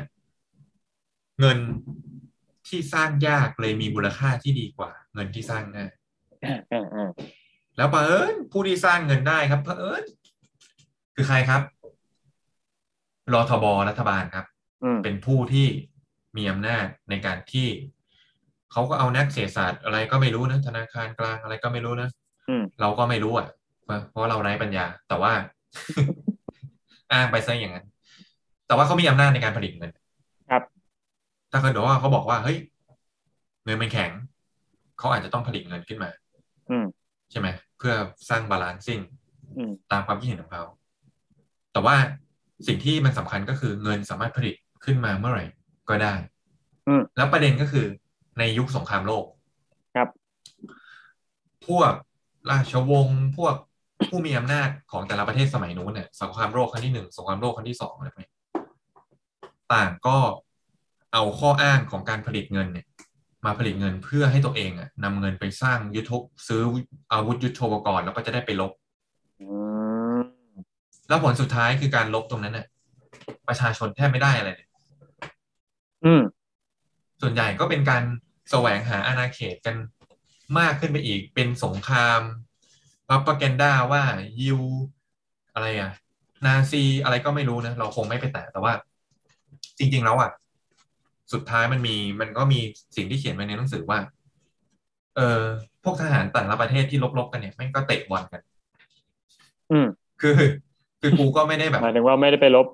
B: เงินที่สร้างยากเลยมีมูลค่าที่ดีกว่า เงินที่สร้างง่าย
C: อ่าอ่าอ่า
B: แล้วเผอิญผู้ที่สร้างเงินได้ครับเผอิญคือใครครับรทบรัฐบาลครับ
C: อืม
B: เป็นผู้ที่มีอำนาจในการที่เขาก็เอานักเศรษฐศาสตร์อะไรก็ไม่รู้นะธนาคารกลางอะไรก็ไม่รู้นะ
C: อืม
B: เราก็ไม่รู้อะเพราะเพราะเราไร้ปัญญา แต่ว่า อ้างไปซะอย่างนั้น แต่ว่าเขามีอำนาจในการผลิตเงิน
C: ครับ
B: ถ้าเกิดว่าเขาบอกว่าเฮ้ยเงินมันแข็ง เขาอาจจะต้องผลิตเงินขึ้นมา
C: อืม
B: ใช่ไหมเพื่อสร้างบาลานซิ่ง
C: อืม
B: ตามความคิดเห็นของเขาแต่ว่าสิ่งที่มันสำคัญก็คือเงินสามารถผลิตขึ้นมาเมื่อไหร่ก็ได้
C: อืม
B: แล้วประเด็นก็คือในยุคสงครามโลก
C: ครับ
B: พวกราชวงศ์พวก ผู้มีอำนาจของแต่ละประเทศสมัยนู้นเนี่ยสงครามโลกครั้งที่หนึ่งสงครามโลกครั้งที่สองอะไรพวกนี้ต่างก็เอาข้ออ้างของการผลิตเงินเนี่ย มาผลิตเงินเพื่อให้ตัวเองอะนำเงินไปสร้างยุทธซื้ออาวุธยุทโธปกรณ์แล้วก็จะได้ไปลบ
C: อืม
B: แล้วผลสุดท้ายคือการลบตรงนั้นน่ะประชาชนแทบไม่ได้อะไรเลย
C: อืม
B: ส่วนใหญ่ก็เป็นการแสวงหาอาณาเขตกันมากขึ้นไปอีก เป็นสงคราม พับป a แกนดาว่ายิวอะไรอะนาซีอะไรก็ไม่รู้นะ เราคงไม่ไปแตะแต่ว่า จริง ๆ แล้วอะสุดท้ายมันมีมันก็มีสิ่งที่เขียนไว้ในหนังสือว่า เออพวกทหารแต่ละประเทศที่ลบๆกันเนี่ยแม่งก็เตะบอลกัน
C: อืม
B: คือคือกูก็ไม่ได้แบบ
C: หมายถึงว่าไม่ได้ไปลบ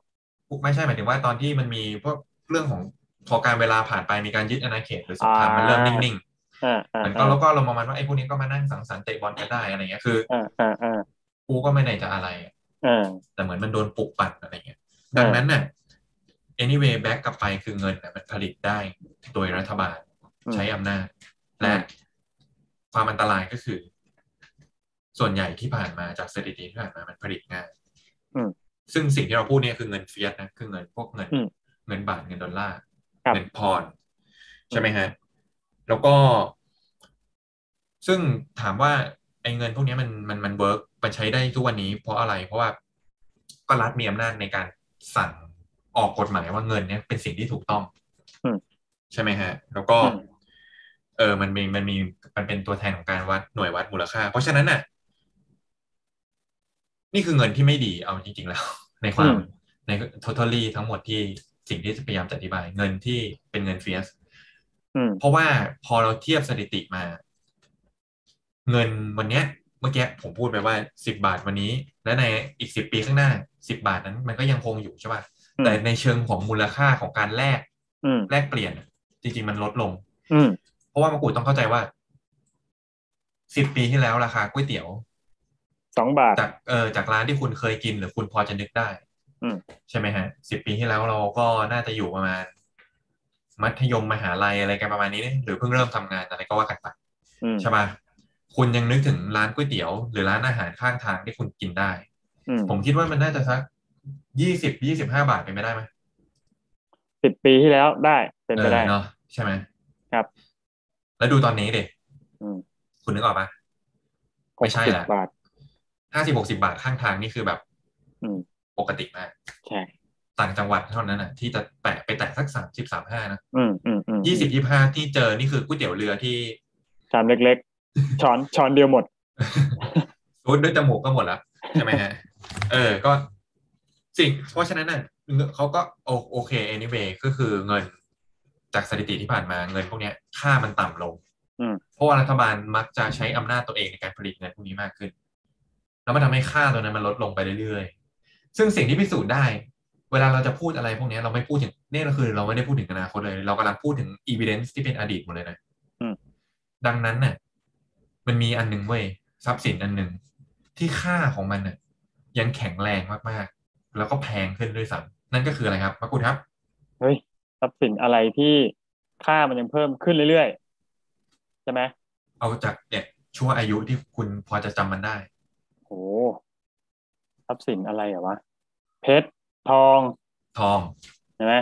B: ไม่ใช่หมายถึงว่าตอนที่มันมีพวกเรื่องของพอการเวลาผ่านไปมีการยึดอาณาเขตหรือสงคราม
C: อ่ามั
B: มันเริ่มนิ่ง
C: อ่า
B: ๆ
C: อ่า
B: มันก็แล้วก็เราประมาณว่าไอ้พวกนี้ก็มานั่งสังสรรค์เตะบอลกันได้อะไรเงี้ยคือ
C: อ่าอ่าอ่า
B: กูก็ไม่ได้จะอะไรอะ
C: อ่า
B: แต่เหมือนมันโดนปลุกปั่นอะไรเงี้ย ดังนั้นน่ะ anyway back กลับไปคือเงินน่ะมันผลิตได้โดยรัฐบาล
C: อืม
B: ใช้อำนาจ และความอันตรายก็คือ ส่วนใหญ่ที่ผ่านมาจากสถิติที่ผ่านมามันผลิตง่าย
C: อืม
B: ซึ่งสิ่งที่เราพูดเนี่ยคือเงิน fiat นะคือเงินพวกเงิน
C: อืม
B: เงินบาทเงินดอลลาร์
C: ครับ
B: เงินปอนด์ใช่ไหมฮะ แล้วก็ ซึ่งถามว่าไอ้เงินพวกนี้มันมันมัน work มันใช้ได้ทุกวันนี้ เพราะอะไรเพราะว่าก็รัฐมีอำนาจในการสั่งออกกฎหมายว่าเงินเนี้ยเป็นสิ่งที่ถูกต้อง
C: อืม
B: ใช่ไหมฮะ แล้วก็
C: อืม
B: เออมันมีมันมีมันเป็นตัวแทนของการวัดหน่วยวัดมูลค่า เพราะฉะนั้นน่ะ นี่คือเงินที่ไม่ดีเอาจริง ๆ แล้ว ในความ
C: อืม
B: ใน totally ทั้งหมดที่สิ่งที่พยายามจะอธิบาย เงินที่เป็นเงินเฟียส
C: อืม
B: เพราะว่าพอเราเทียบสถิติมา เงินวันเนี้ย เมื่อกี้ผมพูดไปว่าสิบบาทวันนี้ และในอีกสิบปีข้างหน้าสิบบาทนั้นมันก็ยังคงอยู่ใช่ป่ะ
C: อืม
B: แต่ในเชิงของมูลค่าของการแลก
C: อืม
B: แลกเปลี่ยนอะจริง ๆ มันลดลง
C: อืม
B: เพราะว่ามากูต้องเข้าใจว่าสิบปีที่แล้วราคาก๋วยเตี๋ยว
C: สองบาท
B: จากเออจากร้านที่คุณเคยกินหรือคุณพอจะนึกได้
C: อืม
B: ใช่ไหมฮะสิบปีที่แล้วเราก็น่าจะอยู่ประมาณ มัธยมมหาลัยอะไรกันประมาณนี้หรือเพิ่งเริ่มทำงานอะไรก็ว่ากันไป
C: อืม
B: ใช่ป่ะคุณยังนึกถึงร้านก๋วยเตี๋ยว หรือร้านอาหารข้างทางที่คุณกินได้
C: อืม
B: ผมคิดว่ามันน่าจะสักยี่สิบยี่สิบห้าบาทเป็นไปได้ไหม
C: สิบปีที่แล้วได้เป็นไปได้
B: ออเนาะใช่ไหม
C: ครับ
B: แล้วดูตอนนี้ดิ
C: อืม
B: คุณนึกออกปะไม่ใช่
C: หกสิบ
B: ละ
C: บาท
B: ห้าสิบหกสิบาทข้างทางนี่คือแบบ
C: อืม
B: ปกติมาก
C: ใช่
B: ต่างจังหวัดเท่านั้นนะที่จะแตะไปแตะสักสามสิบสามห้านะ
C: อืมอืมอืม
B: ยี่สิบยี่ห้าที่เจอนี่คือก๋วยเตี๋ยวเรือที่
C: ชามเล็กๆ ช้อนช้อนเดียวหมด
B: รูดด้วยจมูกก็หมดแล้วใช่ไหมฮะ เออ ก็สิ่งเพราะฉะนั้นน่ะเงินเขาก็โอโอเค anyway ก็คือเงินจากสถิติที่ผ่านมาเงินพวกเนี้ยค่ามันต่ำลง
C: อืม
B: เพราะว่ารัฐบาลมักจะใช้อำนาจตัวเองในการผลิตเงินพวกนี้มากขึ้น แล้วมันทำให้ค่าตัวนั้นมันลดลงไปเรื่อยๆ ซึ่งสิ่งที่พิสูจน์ได้ เวลาเราจะพูดอะไรพวกเนี้ยเราไม่พูดถึงนี่ก็คือเราไม่ได้พูดถึงอนาคตเลย เรากำลังพูดถึง evidence ที่เป็นอดีตหมดเลยนะ
C: อืม
B: ดังนั้นเนี่ยมันมีอันหนึ่งเว้ยทรัพย์สินอันหนึ่งที่ค่าของมันเนี่ยยังแข็งแรงมากๆ แล้วก็แพงขึ้นด้วยซ้ำนั่นก็คืออะไรครับมะกุฎครับ
C: เฮ้ยทรัพย์สินอะไรที่ค่ามันยังเพิ่มขึ้นเรื่อยๆใช่ไหม
B: เอาจากเนี่ยชั่วอายุที่คุณพอจะจำมันได้
C: โอ้ทรัพย์สินอะไรอะวะเพชร ทอง
B: ทอง
C: ใช่ไหม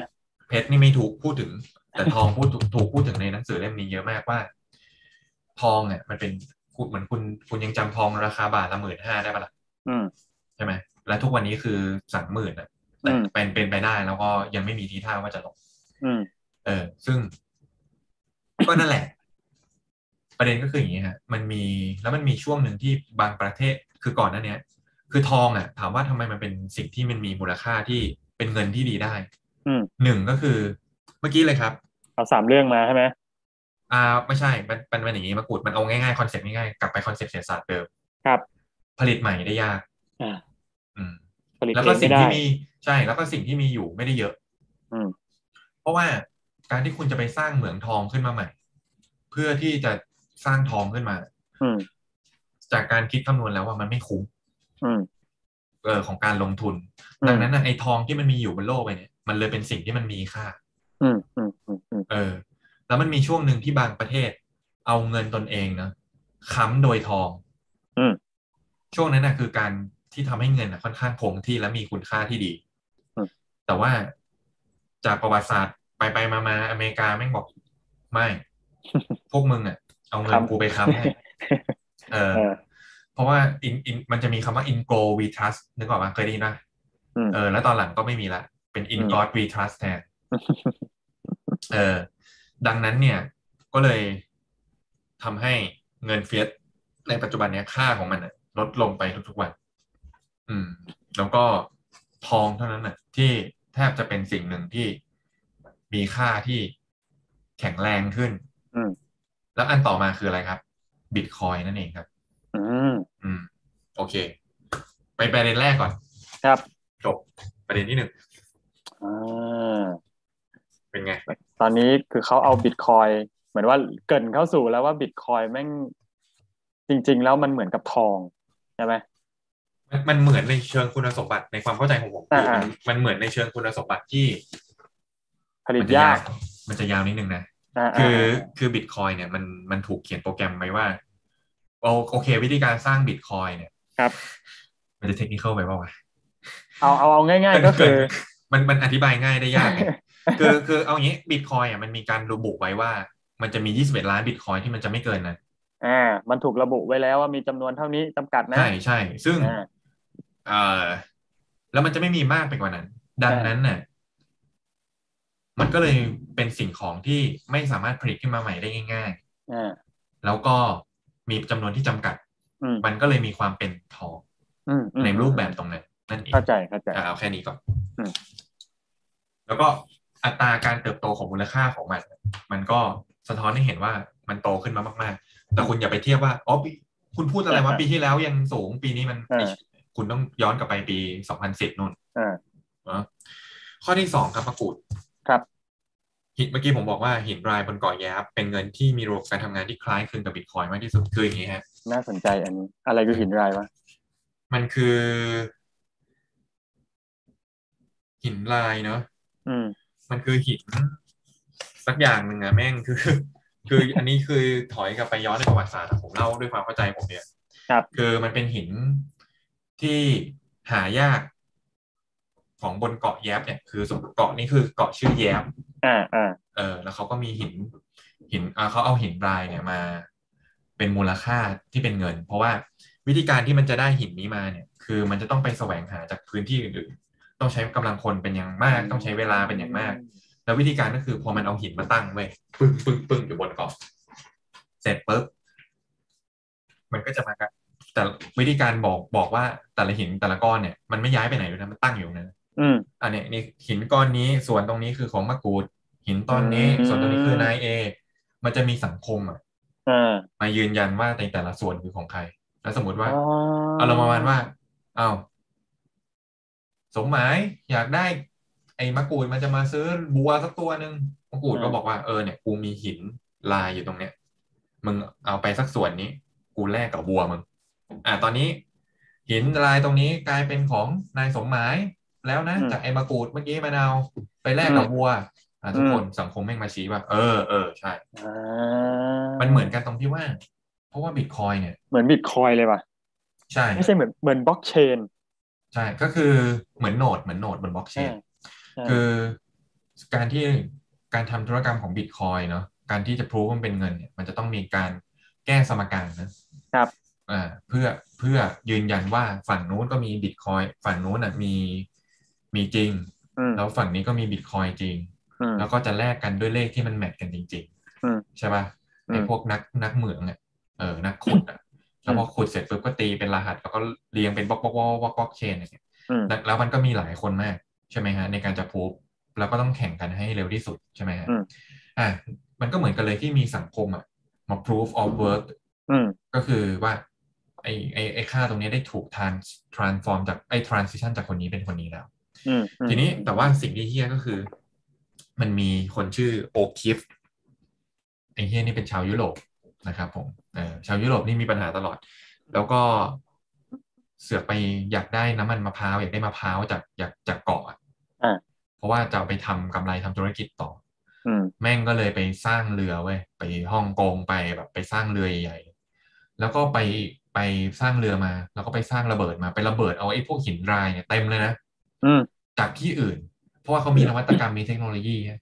B: เพชรนี่ไม่ถูกพูดถึง แต่ทองพูดถูกถูกพูดถึงในหนังสือเล่มนี้เยอะมากว่า ทองเนี่ย มันเป็นคุณเหมือนคุณคุณยังจำทองราคาบาทละหมื่นห้าได้ปะล่ะ
C: อืม
B: ใช่ไหมและทุกวันนี้คือสามหมื่นอะแต่
C: อืม
B: เป็นเป็นไปได้แล้วก็ยังไม่มีทีท่าว่าจะลง
C: อืม
B: เออ ซึ่ง ก็นั่นแหละ ประเด็นก็คืออย่างนี้ฮะ มันมีแล้วมันมีช่วงหนึ่งที่บางประเทศคือก่อนหน้าเนี้ย คือทองอะถามว่าทำไมมันเป็นสิ่งที่มันมีมูลค่าที่เป็นเงินที่ดีได้
C: อืม
B: หนึ่งก็คือ เมื่อกี้เลยครับ
C: เอาสามเรื่องมาใช่ไหม
B: อ่า ไม่ใช่มันมันเป็นอย่างนี้มากูดมันเอาง่ายๆ concept ง่ายๆกลับไป concept เศรษฐศาสตร์เดิม
C: ครับ
B: ผลิตใหม่ได้ยาก
C: อ่า
B: อืม
C: ผลิต
B: แล้ว
C: เอ
B: ก็
C: ง
B: สิ่
C: ไม่
B: ง
C: ได้
B: ที่มีใช่ แล้วก็สิ่งที่มีอยู่ไม่ได้เยอะ
C: อืม
B: เพราะว่าการที่คุณจะไปสร้างเหมืองทองขึ้นมาใหม่ เพื่อที่จะสร้างทองขึ้นมา
C: อืม
B: จากการคิดคำนวณแล้วว่ามันไม่คุ้ม
C: อืม
B: เออของการลงทุน
C: อืม
B: ดังนั้นนะไอ้ทองที่มันมีอยู่บนโลกไปเนี่ย มันเลยเป็นสิ่งที่มันมีค่า
C: อืมอืมอืมอืม
B: เออ แล้วมันมีช่วงหนึ่งที่บางประเทศ เอาเงินตนเองนะค้ำโดยทอง
C: อืม
B: ช่วงนั้นนะคือการที่ทำให้เงินนะค่อนข้างคงที่และมีคุณค่าที่ดี
C: อืม
B: แต่ว่าจากประวัติศาสตร์ไปไปมามาอเมริกาแม่งบอกไม่ พวกมึงอะ เอาเงิน
C: ค้ำ
B: กูไปค้ำให้เออ
C: เออ
B: เพราะว่า in in มันจะมีคำว่า in go we trust นึกออกปะเคยได้ยินปะ
C: อืม
B: เออ แล้วตอนหลังก็ไม่มีละ เป็น in
C: อืม
B: God we trust แทนเออ ดังนั้นเนี่ย ก็เลยทำให้เงินเฟียสในปัจจุบันเนี้ยค่าของมันน่ะลดลงไปทุกๆวัน อืม แล้วก็ทองเท่านั้นน่ะที่แทบจะเป็นสิ่งหนึ่งที่มีค่าที่แข็งแรงขึ้น
C: อืม
B: แล้วอันต่อมาคืออะไรครับบิตคอยนั่นเองครับ
C: อื ม
B: อืม โอเค ไปประเด็นแรกก่อน
C: ครับ
B: จบประเด็นที่หนึ่ง
C: อ่า
B: เป็นไง
C: ตอนนี้คือเขาเอาบิตคอยเหมือนว่าเกรินเข้าสู่แล้วว่าบิตคอยแม่งจริง ๆ แล้วมันเหมือนกับทองใช่ไหม
B: มันมันเหมือนในเชิงคุณสมบัติในความเข้าใจของผมคือ
C: อ่า
B: มันมันเหมือนในเชิงคุณสมบัติที่
C: ผลิต
B: มันจะ
C: ยาก
B: มันจะยาวนิดนึงนะ
C: อ่า
B: คือ
C: อ่า
B: คือบิตคอยเนี่ยมันมันถูกเขียนโปรแกรมไว้ว่า โอโอเค วิธีการสร้างบิตคอยเนี่ย
C: ครับ
B: มันจะเทคนิคไปเปล่าวะ
C: เอาเอาเอาง่าย ๆ ก็คือ
B: มันมันอธิบายง่ายได้ยากไงคือคือเอางี้บิตคอยอะมันมีการระบุไว้ว่า มันจะมี 21 ล้านบิตคอยที่มันจะไม่เกินนั้น
C: อ่า มันถูกระบุไว้แล้วว่ามีจำนวนเท่านี้จำกัดนะ
B: ใช่ใช่ซึ่ง
C: อ่า
B: เอ่อแล้วมันจะไม่มีมากไปกว่านั้น ดังนั้นน่ะมันก็เลยเป็นสิ่งของที่ไม่สามารถผลิตขึ้นมาใหม่ได้ง่าย
C: อ่า
B: ๆแล้วก็ มีจำนวนที่จำกัด
C: อืม
B: มันก็เลยมีความเป็นทอง
C: อืมอืม
B: ในรูปแบบตรงนั้นนั่นเอง
C: เข้าใจเข้าใจ
B: อะเอาแค่นี้ก่อน
C: อืม
B: แล้วก็อัตราการเติบโตของมูลค่าของมัน มันก็สะท้อนให้เห็นว่ามันโตขึ้นมามาก ๆ แต่คุณอย่าไปเทียบว่าอ๋อปีคุณพูดอะไรวะปีที่แล้วยังสูงปีนี้มัน
C: อ่า
B: คุณต้องย้อนกลับไปปี2010นู่น
C: อ่า
B: เนอะข้อที่สองครับประกูด
C: ครับ
B: หิน เมื่อกี้ผมบอกว่าหินรายบนเกาะแยบเป็นเงินที่มีระบบการทำงานที่คล้ายคลึงกับบิตคอยน์มากที่สุดคืออย่างนี้ฮะ
C: น่าสนใจอันนี้อะไรคือหินรายวะ
B: มันคือ หินลายเนาะ
C: อืม
B: มันคือหิน สักอย่างหนึ่งอะแม่งคือ คืออันนี้คือถอยกลับไปย้อนในประวัติศาสตร์อะผมเล่าด้วยความเข้าใจผมเนี่ย
C: ครับ
B: คือมันเป็นหินที่หายากของบนเกาะแยบเนี่ยคือสมเกาะนี้คือเกาะชื่อแยบ
C: อ่าอ่า
B: เออ แล้วเขาก็มีหิน หินอ่าเขาเอาหินรายเนี่ยมา เป็นมูลค่าที่เป็นเงิน เพราะว่าวิธีการที่มันจะได้หินนี้มาเนี่ย คือมันจะต้องไปแสวงหาจากพื้นที่อื่นๆต้องใช้กำลังคนเป็นอย่างมาก ต้องใช้เวลาเป็นอย่างมาก แล้ววิธีการก็คือพอมันเอาหินมาตั้งไว้ยปึ้งปึ้งปึ้งอยู่บนเกาะเสร็จปุ๊บมันก็จะมากันแต่วิธีการบอกบอกว่าแต่ละหินแต่ละก้อนเนี่ยมันไม่ย้ายไปไหนเลยนะมันตั้งอยู่ตรงนั้น
C: อืม
B: อันเนี้ยนี่หินก้อนนี้ส่วนตรงนี้คือของมะกรูด หินตอนนี้
C: อืม
B: ส่วนตัวนี้คือนายเอมันจะมีสังคมอะ
C: อ่า
B: มายืนยันว่าในแต่ละส่วนคือของใคร แล้วสมมติว่า
C: อ๋อ
B: เอาเราประมาณว่าเอาสมหมายอยากได้ ไอ้มะกรูดมันจะมาซื้อบัวสักตัวหนึ่งมะกรูดก็บอกว่าเออเนี่ยกูมีหินลายอยู่ตรงเนี้ยมึงเอาไปสักส่วนนี้ กูแลกกับบัวมึงอ่าตอนนี้ หินลายตรงนี้กลายเป็นของนายสมหมายแล้วนะ
C: อืม
B: จากไอ้มะกรูดเมื่อกี้มะนาวไปแลกกับ
C: อืม
B: บัวอ่า ทุก
C: อืม
B: คนสังคมแม่งมาชี้ว่า เออเออใช่
C: อ่า
B: มันเหมือนกันตรงที่ว่า เพราะว่าบิตคอยเนี่ย
C: เหมือนบิตคอยเลยว่ะ
B: ใช่
C: ไม่ใช่เหมือนเหมือนบล็อกเชน
B: ใช่ก็คือเหมือนโนดเหมือนโนดบนบล็อกเชน คือการที่การทำธุรกรรมของบิตคอยเนาะการที่จะพรูฟว่ามันเป็นเงินเนี่ยมันจะต้องมีการแก้สมการนะครับอ่าเพื่อเพื่อยืนยันว่าฝั่งนู้นก็มีบิตคอยฝั่งนู้นอะมีมีจริง
C: อืม
B: แล้วฝั่งนี้ก็มีบิตคอยจริง
C: อืม
B: แล้วก็จะแลกกันด้วยเลขที่มันแมทกันจริง
C: อืม
B: ๆใช่ป่ะ
C: อืม
B: ไอ้พวกนักนักเหมืองอะเออนักขุดอะแล้วพอขุดเสร็จปุ๊บก็ตีเป็นรหัส แล้วก็เรียงเป็นบล็อกบล็อกบล็อกบล็อกบล็อกเชนเนี่ย
C: อืม
B: แล้วแล้วมันก็มีหลายคนมากใช่ไหมฮะในการจะพูฟแล้วก็ต้องแข่งกันให้เร็วที่สุดใช่ไหมฮะ
C: อืม
B: อะมันก็เหมือนกันเลยที่มีสังคมอะมา proof of work
C: อืม
B: ก็คือว่าไอไอไอค่าตรงนี้ได้ถูก trans transform จากไอ transition จากคนนี้เป็นคนนี้แล้ว
C: อืมอืม
B: ทีนี้แต่ว่าสิ่งที่เฮี้ยก็คือ มันมีคนชื่อโอคิฟไอเฮี้ยนี่เป็นชาวยุโรปนะครับผมเออชาวยุโรปนี่มีปัญหาตลอด แล้วก็เสือกไปอยากได้น้ำมันมะพร้าวอยากได้มะพร้าวจากจากจากเกาะอะ
C: อ่า
B: เพราะว่าจะเอาไปทำกำไรทำธุรกิจต่อ
C: อืม
B: แม่งก็เลยไปสร้างเรือเว้ยไปฮ่องกงไปแบบไปสร้างเรือใหญ่ๆแล้วก็ไปไปสร้างเรือมา แล้วก็ไปสร้างระเบิดมาไประเบิดเอาไอ้พวกหินรายเนี่ยเต็มเลยนะ
C: อืม
B: จากที่อื่น เพราะว่าเขามีนวัตกรรมมีเทคโนโลยีไง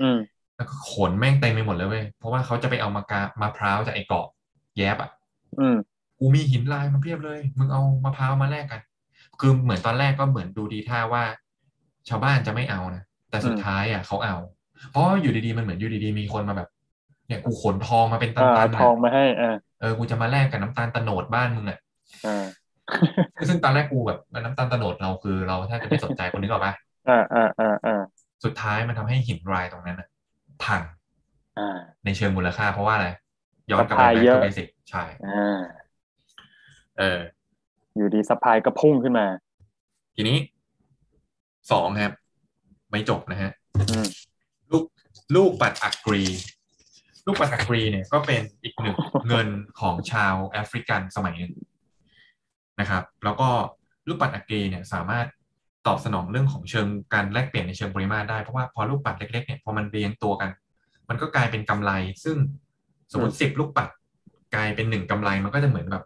C: อืม
B: แล้วก็ขนแม่งเต็มไปหมดเลยเว้ยเพราะว่าเขาจะไปเอามากามะพร้าวจากไอ้เกาะแยบอะ
C: อืม
B: กูมีหินลายมาเพียบเลย มึงเอามะพร้าวมาแลกกัน คือเหมือนตอนแรกก็เหมือนดูดีท่าว่า ชาวบ้านจะไม่เอานะแต่สุด
C: อืม
B: ท้ายอะเขาเอา เพราะว่าอยู่ดีๆมันเหมือนอยู่ดีๆมีคนมาแบบ เนี่ยกูขนทองมาเป็นตั
C: อ่าน
B: ๆ
C: ทอง
B: อะ
C: มาให้อ่า
B: เออกูจะมาแลกกับน้ำตาลตะโนดบ้านมึงอะ
C: อ่า
B: ซึ่งตอนแรกกูแบบน้ำตาลตะโนดเราคือเราแทบจะไม่สนใจคนนึกออกปะ
C: อ่าอ่าอ่าอ่า
B: สุดท้ายมันทำให้หินรายตรงนั้นอะพัง
C: อ่า
B: ในเชิงมูลค่าเพราะว่าอะไรย้อนกลับไป
C: Supply
B: แบ็ค
C: เย
B: ทู
C: อะ
B: เบสิกใช่
C: อ่า
B: เออ
C: อยู่ดีสปายก็พุ่งขึ้นมา
B: ทีนี้สองครับ ไม่จบนะฮะ
C: อืม
B: ลูกลูกปัดอักรี ลูกปัดอักรีเนี่ยก็เป็นอีกหนึ่งเงินของชาวแอฟริกันสมัยหนึ่งนะครับ แล้วก็ลูกปัดอักรีเนี่ยสามารถ ตอบสนองเรื่องของเชิงการแลกเปลี่ยนในเชิงปริมาตรได้เพราะว่าพอลูกปัดเล็กๆเนี่ยพอมันเรียงตัวกัน มันก็กลายเป็นกำไร ซึ่งสมมติสิบลูกปัดกลายเป็นหนึ่งกำไรมันก็จะเหมือนแบบ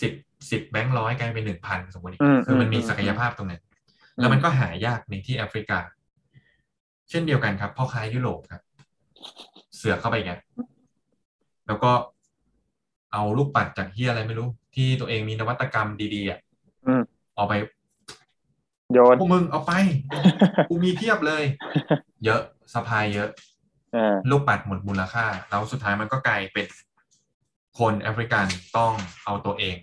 B: สิบสิบแบงค์ร้อยกลายเป็นหนึ่งพันสมมติ
C: อืม
B: คือมันมี
C: อืม
B: ศักยภาพตรงนั้น แล้วมันก็หายากในที่แอฟริกา เช่นเดียวกันครับพ่อค้ายุโรปครับ เสือกเข้าไปอีกแล้วแล้วก็เอาลูกปัดจากเฮียอะไรไม่รู้ ที่ตัวเองมีนวัตกรรมดีๆอะ
C: อืม
B: เอาไป
C: โยน
B: พวกมึงเอาไป กูมีเพียบเลย เยอะสะพายเยอะ
C: อ่า
B: ลูกปัดหมดมูลค่า แล้วสุดท้ายมันก็กลายเป็นคนแอฟริกันต้องเอาตัวเอง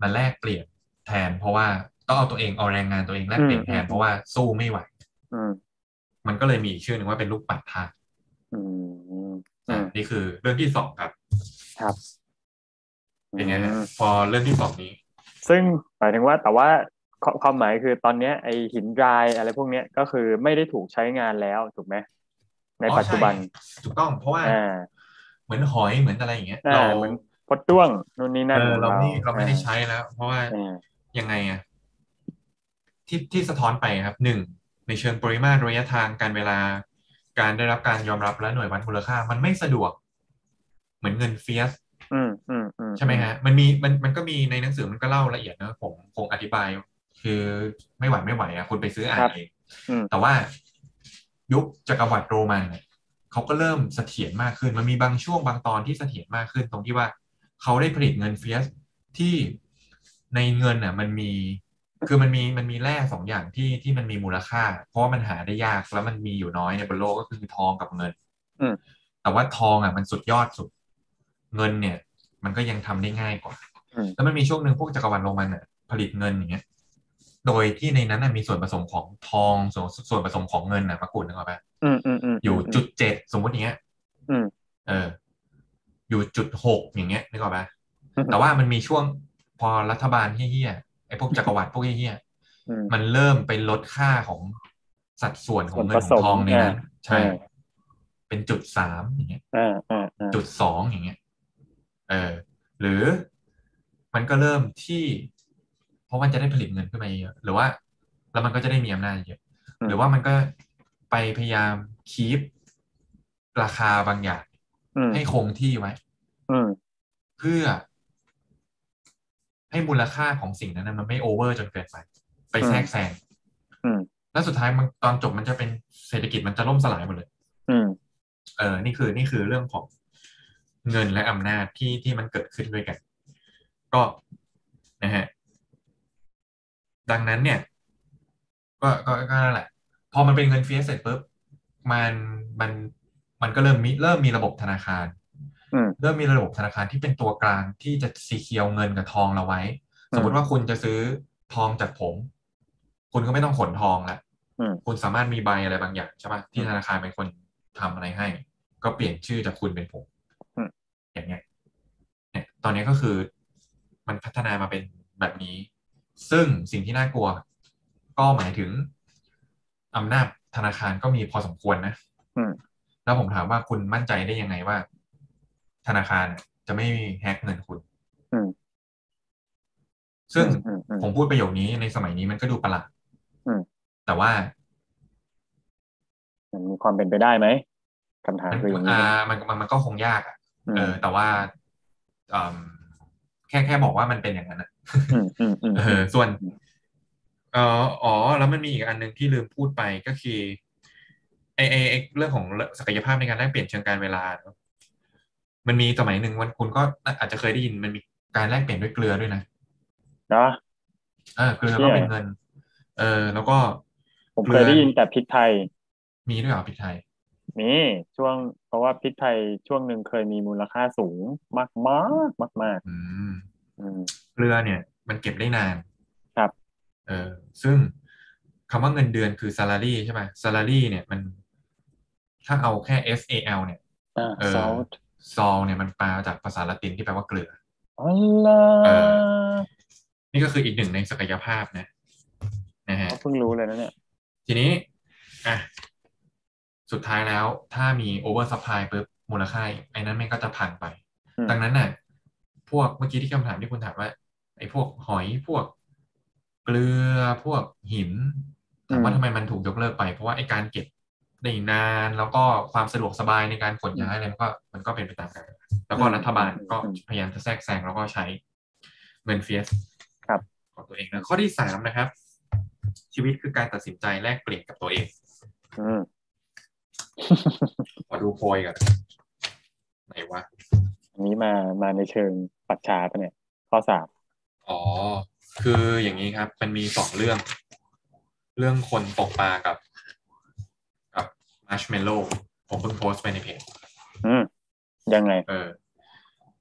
B: มาแลกเปลี่ยนแทน เพราะว่าต้องเอาตัวเองเอาแรงงานตัวเองแลกเปลี่ยนแทนเพราะว่าสู้ไม่ไหว
C: อืม
B: มันก็เลยมีอีกชื่อหนึ่งว่าเป็นลูกปัดทาส
C: อืมอืม
B: อะนี่คือเรื่องที่สองครับ
C: ครับ
B: เป็นไงฮะ
C: อืม
B: พอเรื่องที่สองนี้
C: ซึ่งหมายถึงว่าแต่ว่า ความความหมายคือตอนเนี้ยไอหินรายอะไรพวกเนี้ยก็คือไม่ได้ถูกใช้งานแล้วถูกไหมใน
B: อ๋อ
C: ปัจจุบัน
B: ใช่ถูกต้องเพราะว่า
C: อ่า
B: เหมือนหอยเหมือนอะไรอย่างเงี้ย
C: อ่า
B: เรา
C: เหมือนพดด้วงนู่นนี่นั่น
B: เออ
C: ของ
B: เราไม่เราไม่ได้
C: อ่
B: ใช้แล้ว เพราะว่า
C: อ่า
B: ยังไงอะที่ที่สะท้อนไปครับหนึ่งในเชิงปริมาตรระยะทางการเวลา การได้รับการยอมรับและหน่วยวัดมูลค่า มันไม่สะดวก เหมือนเงินเฟียส
C: อืมอืมอืม
B: ใช่ไหมฮะ มันมีมันมันก็มีในหนังสือมันก็เล่าละเอียดนะผมคงอธิบาย คือไม่ไหวไม่ไหวอะคุณไปซื้ออ่านเอง
C: อืม
B: แต่ว่ายุคจักรวรรดิโรมันเนี่ยเขาก็เริ่มเสถียรมากขึ้นมันมีบางช่วงบางตอนที่เสถียรมากขึ้นตรงที่ว่าเขาได้ผลิตเงินเฟียสที่ในเงินอะมันมีคือมันมีมันมีแร่สองอย่างที่ที่มันมีมูลค่า เพราะว่ามันหาได้ยากแล้วมันมีอยู่น้อยในบนโลกก็คือทองกับเงิน
C: อืม
B: แต่ว่าทองอะมันสุดยอดสุด เงินเนี่ย มันก็ยังทำได้ง่ายกว่า
C: อืม
B: แล้วมันมีช่วงหนึ่งพวกจักรวรรดิโรมันอะผลิตเงินอย่างเงี้ย โดยที่ในนั้นนะมีส่วนผสมของทองส่วนส่วนผสมของเงินนะมะกรูดนึกออกปะ
C: อืมอืมอืม
B: อยู่จุดเจ็ดสมมติอย่างเงี้ย
C: อืม
B: เออ อยู่จุดหกอย่างเงี้ยนึกออกปะ
C: อืม
B: แต่ว่ามันมีช่วงพอรัฐบาลเฮี้ยๆไอ้พวกจักรวรรดิพวกเฮี้ย
C: อืม
B: ๆมันเริ่มไปลดค่าของสัดส่วนของเงิน
C: ส่วนผสม
B: ของทองในนั้น
C: อ่า
B: ใช่
C: อ่า
B: เป็นจุดสามอย่างเงี้ย
C: อ่าอ่าอ่า
B: จุดสองอย่างเงี้ย เออ หรือมันก็เริ่มที่เพ ราะมันจะได้ผลิตเงินขึ้นมาเยอะหรือว่า แล้วมันก็จะได้มีอำนาจเยอะ หรือว่ามันก็ไปพยายามคีปราคาบางอย่าง
C: อืม
B: ให้คงที่ไว้
C: อืม
B: เพื่อ ให้มูลค่าของสิ่งนั้นนะมันไม่โอเวอร์จนเกินไป ไปแทรกแซง
C: อืม
B: แล้วสุดท้ายมันตอนจบมันจะเป็นเศรษฐกิจมันจะล่มสลายหมดเลย
C: อืม
B: เออ นี่คือ นี่คือเรื่องของเงินและอำนาจที่ที่มันเกิดขึ้นด้วยกัน ก็นะฮะ ดังนั้นเนี่ย ก็ก็ก็นั่นแหละ พอมันเป็นเงินเฟ้ยเสร็จปุ๊บมันมันมันก็เริ่มมีเริ่มมีระบบธนาคาร
C: อืม
B: เริ่มมีระบบธนาคารที่เป็นตัวกลางที่จะซีเคียวเงินกับทองเราไว้ สมมติว่าคุณจะซื้อทองจากผม คุณก็ไม่ต้องขนทองละ
C: อืม
B: คุณสามารถมีใบอะไรบางอย่างใช่ปะที่ธนาคารเป็นคนทำอะไรให้ ก็เปลี่ยนชื่อจากคุณเป็นผม
C: อืม
B: อย่างเงี้ยเนี่ย ตอนนี้ก็คือมันพัฒนามาเป็นแบบนี้ ซึ่งสิ่งที่น่ากลัว ก็หมายถึงอำนาจธนาคารก็มีพอสมควรนะ
C: อืม
B: แล้วผมถามว่าคุณมั่นใจได้ยังไงว่า ธนาคารจะไม่แฮกเงินคุณ
C: อืม
B: ซึ่ง
C: อืมอืม
B: ผมพูดประโยคนี้ในสมัยนี้มันก็ดูประหลาด
C: อืม
B: แต่ว่า
C: มันมีความเป็นไปได้ไหมคำถาม
B: มัน
C: คืออย่างนี้
B: อ่ามันมันมันก็คงยากอะ
C: อืม
B: เออ แต่ว่าอืมแค่แค่บอกว่ามันเป็นอย่างนั้นนะ
C: อืมอืมอืม
B: เออส่วน
C: อืม
B: เอ่ออ๋อ แล้วมันมีอีกอันหนึ่งที่ลืมพูดไปก็คือไอไอไอเรื่องของศักยภาพในการแลกเปลี่ยนเชิงการเวลาเนอะมันมีสมัยหนึ่งวันคุณก็อาจจะเคยได้ยินมันมีการแลกเปลี่ยนด้วยเกลือด้วยนะ
C: เนาะ
B: เออเกลือ
C: เชี่
B: ก็
C: ย
B: เป็นเงิน เออ แล้วก็
C: ผมเคยได้ยินแต่พริกไทย
B: มีด้วยเหรอพริกไทย
C: นี่ช่วง เพราะว่าพริกไทยช่วงหนึ่งเคยมีมูลค่าสูงมากมากมากมาก
B: อืม
C: ๆอืม
B: เกลือเนี่ย มันเก็บได้นาน
C: ครับ
B: เออซึ่งคำว่าเงินเดือนคือ salary ใช่ไหม salary เนี่ยมัน ถ้าเอาแค่ S A L เนี่ย
C: อ่า
B: เออ
C: salt
B: sol เนี่ยมันแปลมาจากภาษาละตินที่แปลว่าเกลือ
C: อ๋อล่ะ
B: เอนี่ก็คืออีกหนึ่งในศักยภาพนะนะฮะ
C: เพิ่งรู้เลยนะเนี่ย
B: ทีนี้อะสุดท้ายแล้วถ้ามี over supply ปุ๊บมูลค่าไอ้นั้นมันก็จะพังไป
C: อืม
B: ดังนั้นน่ะ พวกเมื่อกี้ที่คำถามที่คุณถามว่าไอ้พวกหอยพวกเกลือพวกหินถามว่าทำไมมันถูกยกเลิกไป เพราะว่าไอ้การเก็บได้นานแล้วก็ความสะดวกสบายในการขนย้ายอะไรมันก็มันก็เป็นไปตามกันแล้วก็รัฐบาลก็พยายามจะแทรกแซงแล้วก็ใช้เงินเฟียส
C: ครับ
B: ของตัวเองนะข้อที่สามนะครับ ชีวิตคือการตัดสินใจแลกเปลี่ยนกับตัวเอง
C: อืม
B: ขอดูโพยก่อนไหนวะ
C: อันนี้มามาในเชิงปัจฉาปะเนี่ย ข้อสาม
B: อ๋อ คืออย่างนี้ครับ มันมีสองเรื่อง เรื่องคนตกปลากับ กับมาร์ชเมลโล่ผมเพิ่งโพสต์ไปในเพจ
C: อืมยังไง
B: เออ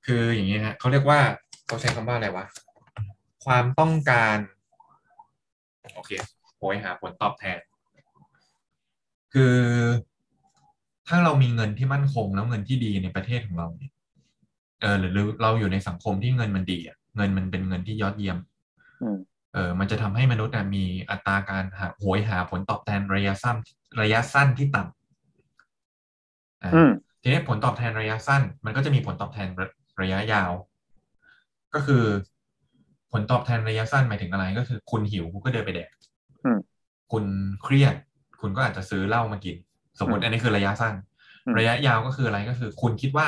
B: คืออย่างนี้ฮะเขาเรียกว่าเขาใช้คำว่าอะไรวะ ความต้องการ โอเคโหยหาผลตอบแทน คือ ถ้าเรามีเงินที่มั่นคงแล้วเงินที่ดีในประเทศของเราเนี่ยเออหรือเราอยู่ในสังคมที่เงินมันดีอะ เงินมันเป็นเงินที่ยอดเยี่ยม
C: อืม
B: เออมันจะทำให้มนุษย์น่ะมีอัตราการหาโหยหาผลตอบแทนระยะสั้นระยะสั้นที่ต่ำอ่า
C: อืม
B: ทีนี้ผลตอบแทนระยะสั้น มันก็จะมีผลตอบแทนระระยะยาว ก็คือผลตอบแทนระยะสั้นหมายถึงอะไรก็คือ คุณหิวคุณก็เดินไปแดก
C: อืม
B: คุณเครียด คุณก็อาจจะซื้อเหล้ามากิน สมมติ
C: อืม
B: อันนี้คือระยะสั้น
C: อืม
B: ระยะยาวก็คืออะไรก็คือ คุณคิดว่า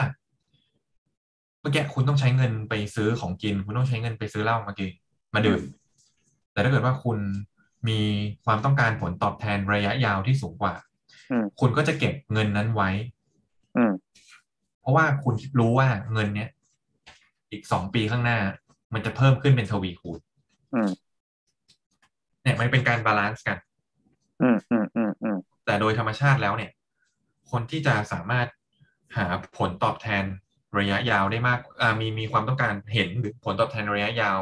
B: เมื่อกี้คุณต้องใช้เงินไปซื้อของกิน คุณต้องใช้เงินไปซื้อเหล้ามากินมาดื่มแต่ถ้าเกิดว่าคุณมีความต้องการผลตอบแทนระยะยาวที่สูงกว่า
C: อืม
B: คุณก็จะเก็บเงินนั้นไว้
C: อืม
B: เพราะว่าคุณรู้ว่าเงินเนี้ยอีกสองปีข้างหน้า มันจะเพิ่มขึ้นเป็นทวีคูณ
C: อืม
B: เนี่ยมันเป็นการ balance กัน
C: อืมอืมอืมอืม
B: แต่โดยธรรมชาติแล้วเนี่ย คนที่จะสามารถหาผลตอบแทน ระยะยาวได้มากอ่ามีมีความต้องการเห็นหรือผลตอบแทนระยะยาว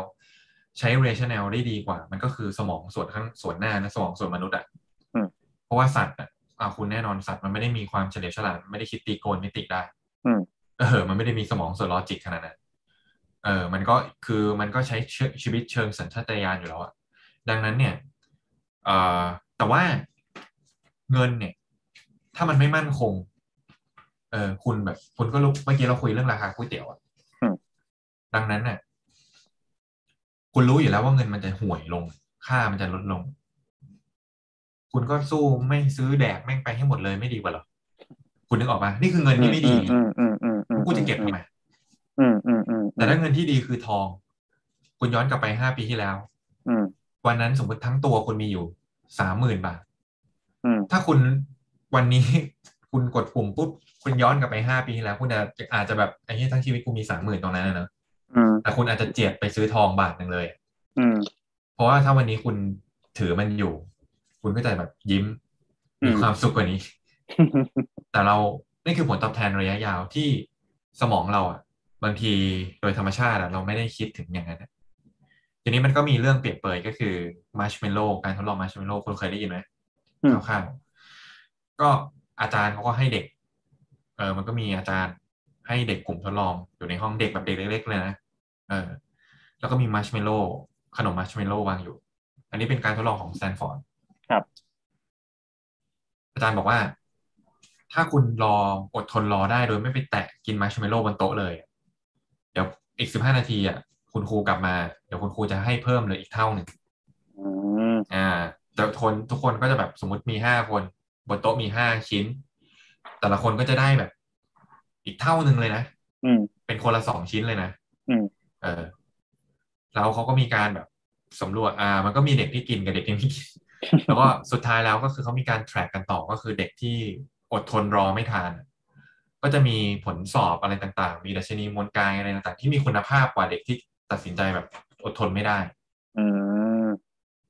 B: ใช้ rationale ได้ดีกว่า มันก็คือสมองส่วนข้างส่วนหน้านะสมองส่วนมนุษย์อะ
C: อืม
B: เพราะว่าสัตว์อะอ่าคุณแน่นอนสัตว์มันไม่ได้มีความเฉลียวฉลาดไม่ได้คิดตรีโกณมิติได้
C: อืม
B: เออ มันไม่ได้มีสมองส่วน logic ขนาดนั้นเออ มันก็คือมันก็ใช้เชชีวิตเชิงสัญชาตญาณอยู่แล้วอะดังนั้นเนี่ยเอ่อแต่ว่าเงินเนี่ย ถ้ามันไม่มั่นคง เออคุณแบบ คุณก็รู้เมื่อกี้เราคุยเรื่องราคาก๋วยเตี๋ยวอะ
C: อืม
B: ดังนั้นเนี่ยคุณรู้อยู่แล้วว่าเงินมันจะห่วยลง ค่ามันจะลดลง คุณก็สู้ไม่ซื้อแดกแม่งไปให้หมดเลยไม่ดีกว่าเหรอคุณนึกออกปะนี่คือเงินที่ไม่ดีไง
C: อืมอืมอืมอืม
B: กูจะเก็บทำไม
C: อืมอืมอืม
B: แต่ถ้าเงินที่ดีคือทอง คุณย้อนกลับไปห้าปีที่แล้ว
C: อืม
B: วันนั้นสมมติทั้งตัวคุณมีอยู่สามหมื่นบาท
C: อืม
B: ถ้าคุณวันนี้คุณกดปุ่มปุ๊บ คุณย้อนกลับไปห้าปีที่แล้วคุณอาจจะอาจจะแบบไอ้ที่ทั้งชีวิตกูมีสามหมื่นตรงนั้นนะเนอะ
C: อืม
B: แต่คุณอาจจะเจียดไปซื้อทองบาทหนึ่งเลย
C: อืม
B: เพราะว่าถ้าวันนี้คุณถือมันอยู่ คุณก็จะแบบยิ้ม
C: อืม
B: มีความสุขกว่านี้ แต่เรานี่คือผลตอบแทนระยะยาวที่สมองเราอะ บางทีโดยธรรมชาติอะเราไม่ได้คิดถึงอย่างนั้นอะทีนี้มันก็มีเรื่องเปรียบเปรยก็คือมาร์ชเมลโล่การทดลองมาร์ชเมลโล่คุณเคยได้ยินไหม
C: อืม
B: คร่าวๆก็อาจารย์เขาก็ให้เด็ก เออมันก็มีอาจารย์ให้เด็กกลุ่มทดลองอยู่ในห้องเด็กแบบเด็กเล็กๆเลยนะเออแล้วก็มีมาร์ชเมลโล่ขนมมาร์ชเมลโล่วางอยู่ อันนี้เป็นการทดลองของสแตนฟอร์ด
C: ครับ
B: อาจารย์บอกว่า ถ้าคุณรออดทนรอได้โดยไม่ไปแตะกินมาร์ชเมลโล่บนโต๊ะเลย เดี๋ยวอีกสิบห้านาทีอะคุณครูกลับมา เดี๋ยวคุณครูจะให้เพิ่มเลยอีกเท่าหนึ่ง
C: อืม
B: อ่าแต่คนทุกคนก็จะแบบสมมติมีห้าคน บนโต๊ะมีห้าชิ้น แต่ละคนก็จะได้แบบ อีกเท่าหนึ่งเลยนะ
C: อืม
B: เป็นคนละสองชิ้นเลยนะ
C: อืม
B: เออแล้วเขาก็มีการแบบสำรวจอ่า มันก็มีเด็กที่กินกับเด็กที่ไม่กินแล้วก็สุดท้ายแล้วก็คือเขามีการ track กันต่อก็คือเด็กที่อดทนรอไม่ทาน ก็จะมีผลสอบอะไรต่างๆ มีดัชนีมวลกายอะไรต่างๆ ที่มีคุณภาพกว่าเด็กที่ตัดสินใจแบบอดทนไม่ได้
C: อืม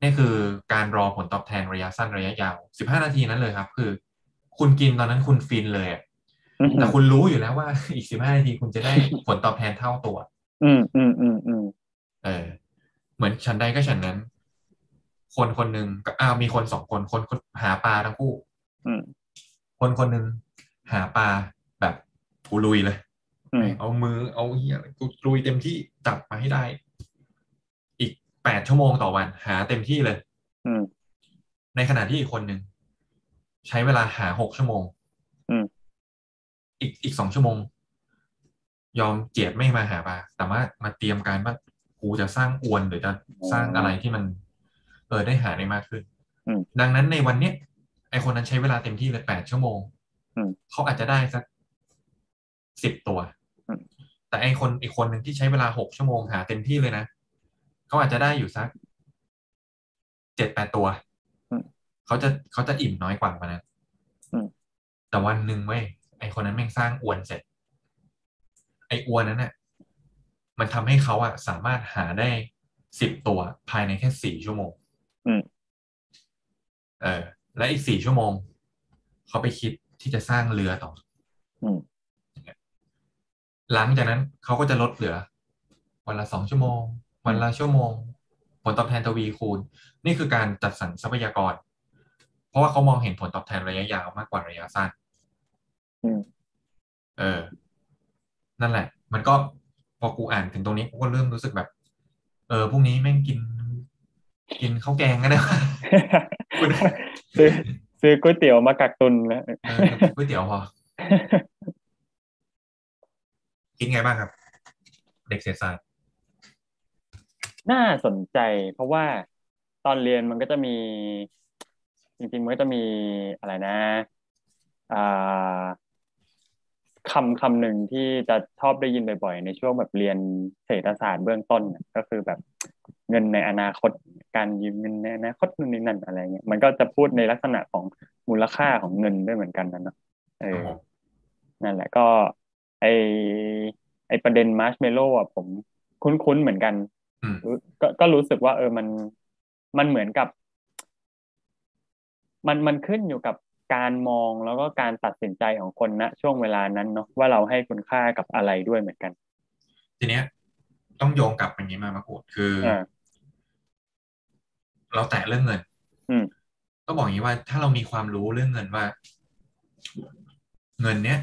B: นี่คือการรอผลตอบแทนระยะสั้นระยะยาว 15 นาทีนั้นเลยครับ คือ คุณกินตอนนั้นคุณฟินเลยอะแต่คุณรู้อยู่แล้วว่า อีก15นาทีคุณจะได้ผลตอบแทนเท่าตัว
C: อืมอืมอืมอืม
B: เออ เหมือนฉันใดก็ฉันนั้น คนคนหนึ่งก็อ้าวมีคนสองคนคนคนหาปลาทั้งคู่
C: อืม
B: คนคนหนึ่งหาปลาแบบกูลุยเลย
C: อืม
B: เอามือเอาเหี้ยกูลุยเต็มที่จับมาให้ได้ อีกแปดชั่วโมงต่อวัน หาเต็มที่เลย
C: อืม
B: ในขณะที่อีกคนหนึ่ง ใช้เวลาหาหกชั่วโมง
C: อืม
B: อีกอีกสองชั่วโมง ยอมเจียดไม่มาหาปลาแต่ว่ามาเตรียมการว่ากูจะสร้างอวนหรือจะสร้างอะไรที่มันเออได้หาได้มากขึ้น
C: อืม
B: ดังนั้นในวันเนี้ยไอคนนั้นใช้เวลาเต็มที่เลยแปดชั่วโมง
C: อืม
B: เขาอาจจะได้สักสิบตัว
C: อืม
B: แต่ไอคนอีกคนหนึ่งที่ใช้เวลาหกชั่วโมงหาเต็มที่เลยนะเขาอาจจะได้อยู่สักเจ็ดแปดตัว
C: อืม
B: เขาจะเขาจะอิ่มน้อยกว่าวันนั้น
C: อืม
B: แต่วันหนึ่งเว้ยไอคนนั้นแม่งสร้างอวนเสร็จ ไออวนนั้นน่ะมันทำให้เขาอะสามารถหาได้สิบตัวภายในแค่สี่ชั่วโมง
C: อืม
B: เออ และอีกสี่ชั่วโมง เขาไปคิดที่จะสร้างเรือต่อ
C: อืม
B: หลังจากนั้นเขาก็จะลดเหลือ วันละสองชั่วโมง วันละชั่วโมง ผลตอบแทนทวีคูณ นี่คือการจัดสรรทรัพยากร เพราะว่าเขามองเห็นผลตอบแทนระยะยาวมากกว่าระยะสั้น
C: อืม
B: เออ นั่นแหละ มันก็พอกูอ่านถึงตรงนี้กูก็เริ่มรู้สึกแบบ เออพรุ่งนี้แม่งกิน กินข้าวแกงก็ได้วะคุณ
C: ซื้อซื้อก๋วยเตี๋ยวมากักตุนแล้ว
B: เออก๋วยเตี๋ยวพอคิดไงบ้างครับ เด็กเศรษฐศาสตร์
C: น่าสนใจ เพราะว่าตอนเรียนมันก็จะมี จริงๆมันก็จะมีอะไรนะอ่าคำคำหนึ่งที่จะชอบได้ยินบ่อยๆ ในช่วงแบบเรียนเศรษฐศาสตร์เบื้องต้นน่ะก็คือแบบเงินในอนาคตการยืมเงินในอนาคตนู่นนี่นั่นอะไรเงี้ยมันก็จะพูดในลักษณะของมูลค่าของเงินด้วยเหมือนกันนะเนาะเออนั่นแหละก็ไอไอประเด็นมาร์ชเมลโล่อะผมคุ้นๆเหมือนกัน
B: อืม
C: รู้ก็ก็รู้สึกว่า เออมันมันเหมือนกับ มันมันขึ้นอยู่กับการมองแล้วก็การตัดสินใจของคนณช่วงเวลานั้นเนาะว่าเราให้คุณค่ากับอะไรด้วยเหมือนกัน
B: ทีเนี้ย ต้องโยงกลับอย่างนี้มามาพูดคืออ
C: อ่า
B: เราแตะเรื่องเงิน
C: อืม
B: ต้องบอกอย่างนี้ว่าถ้าเรามีความรู้เรื่องเงินว่า เงินเนี้ย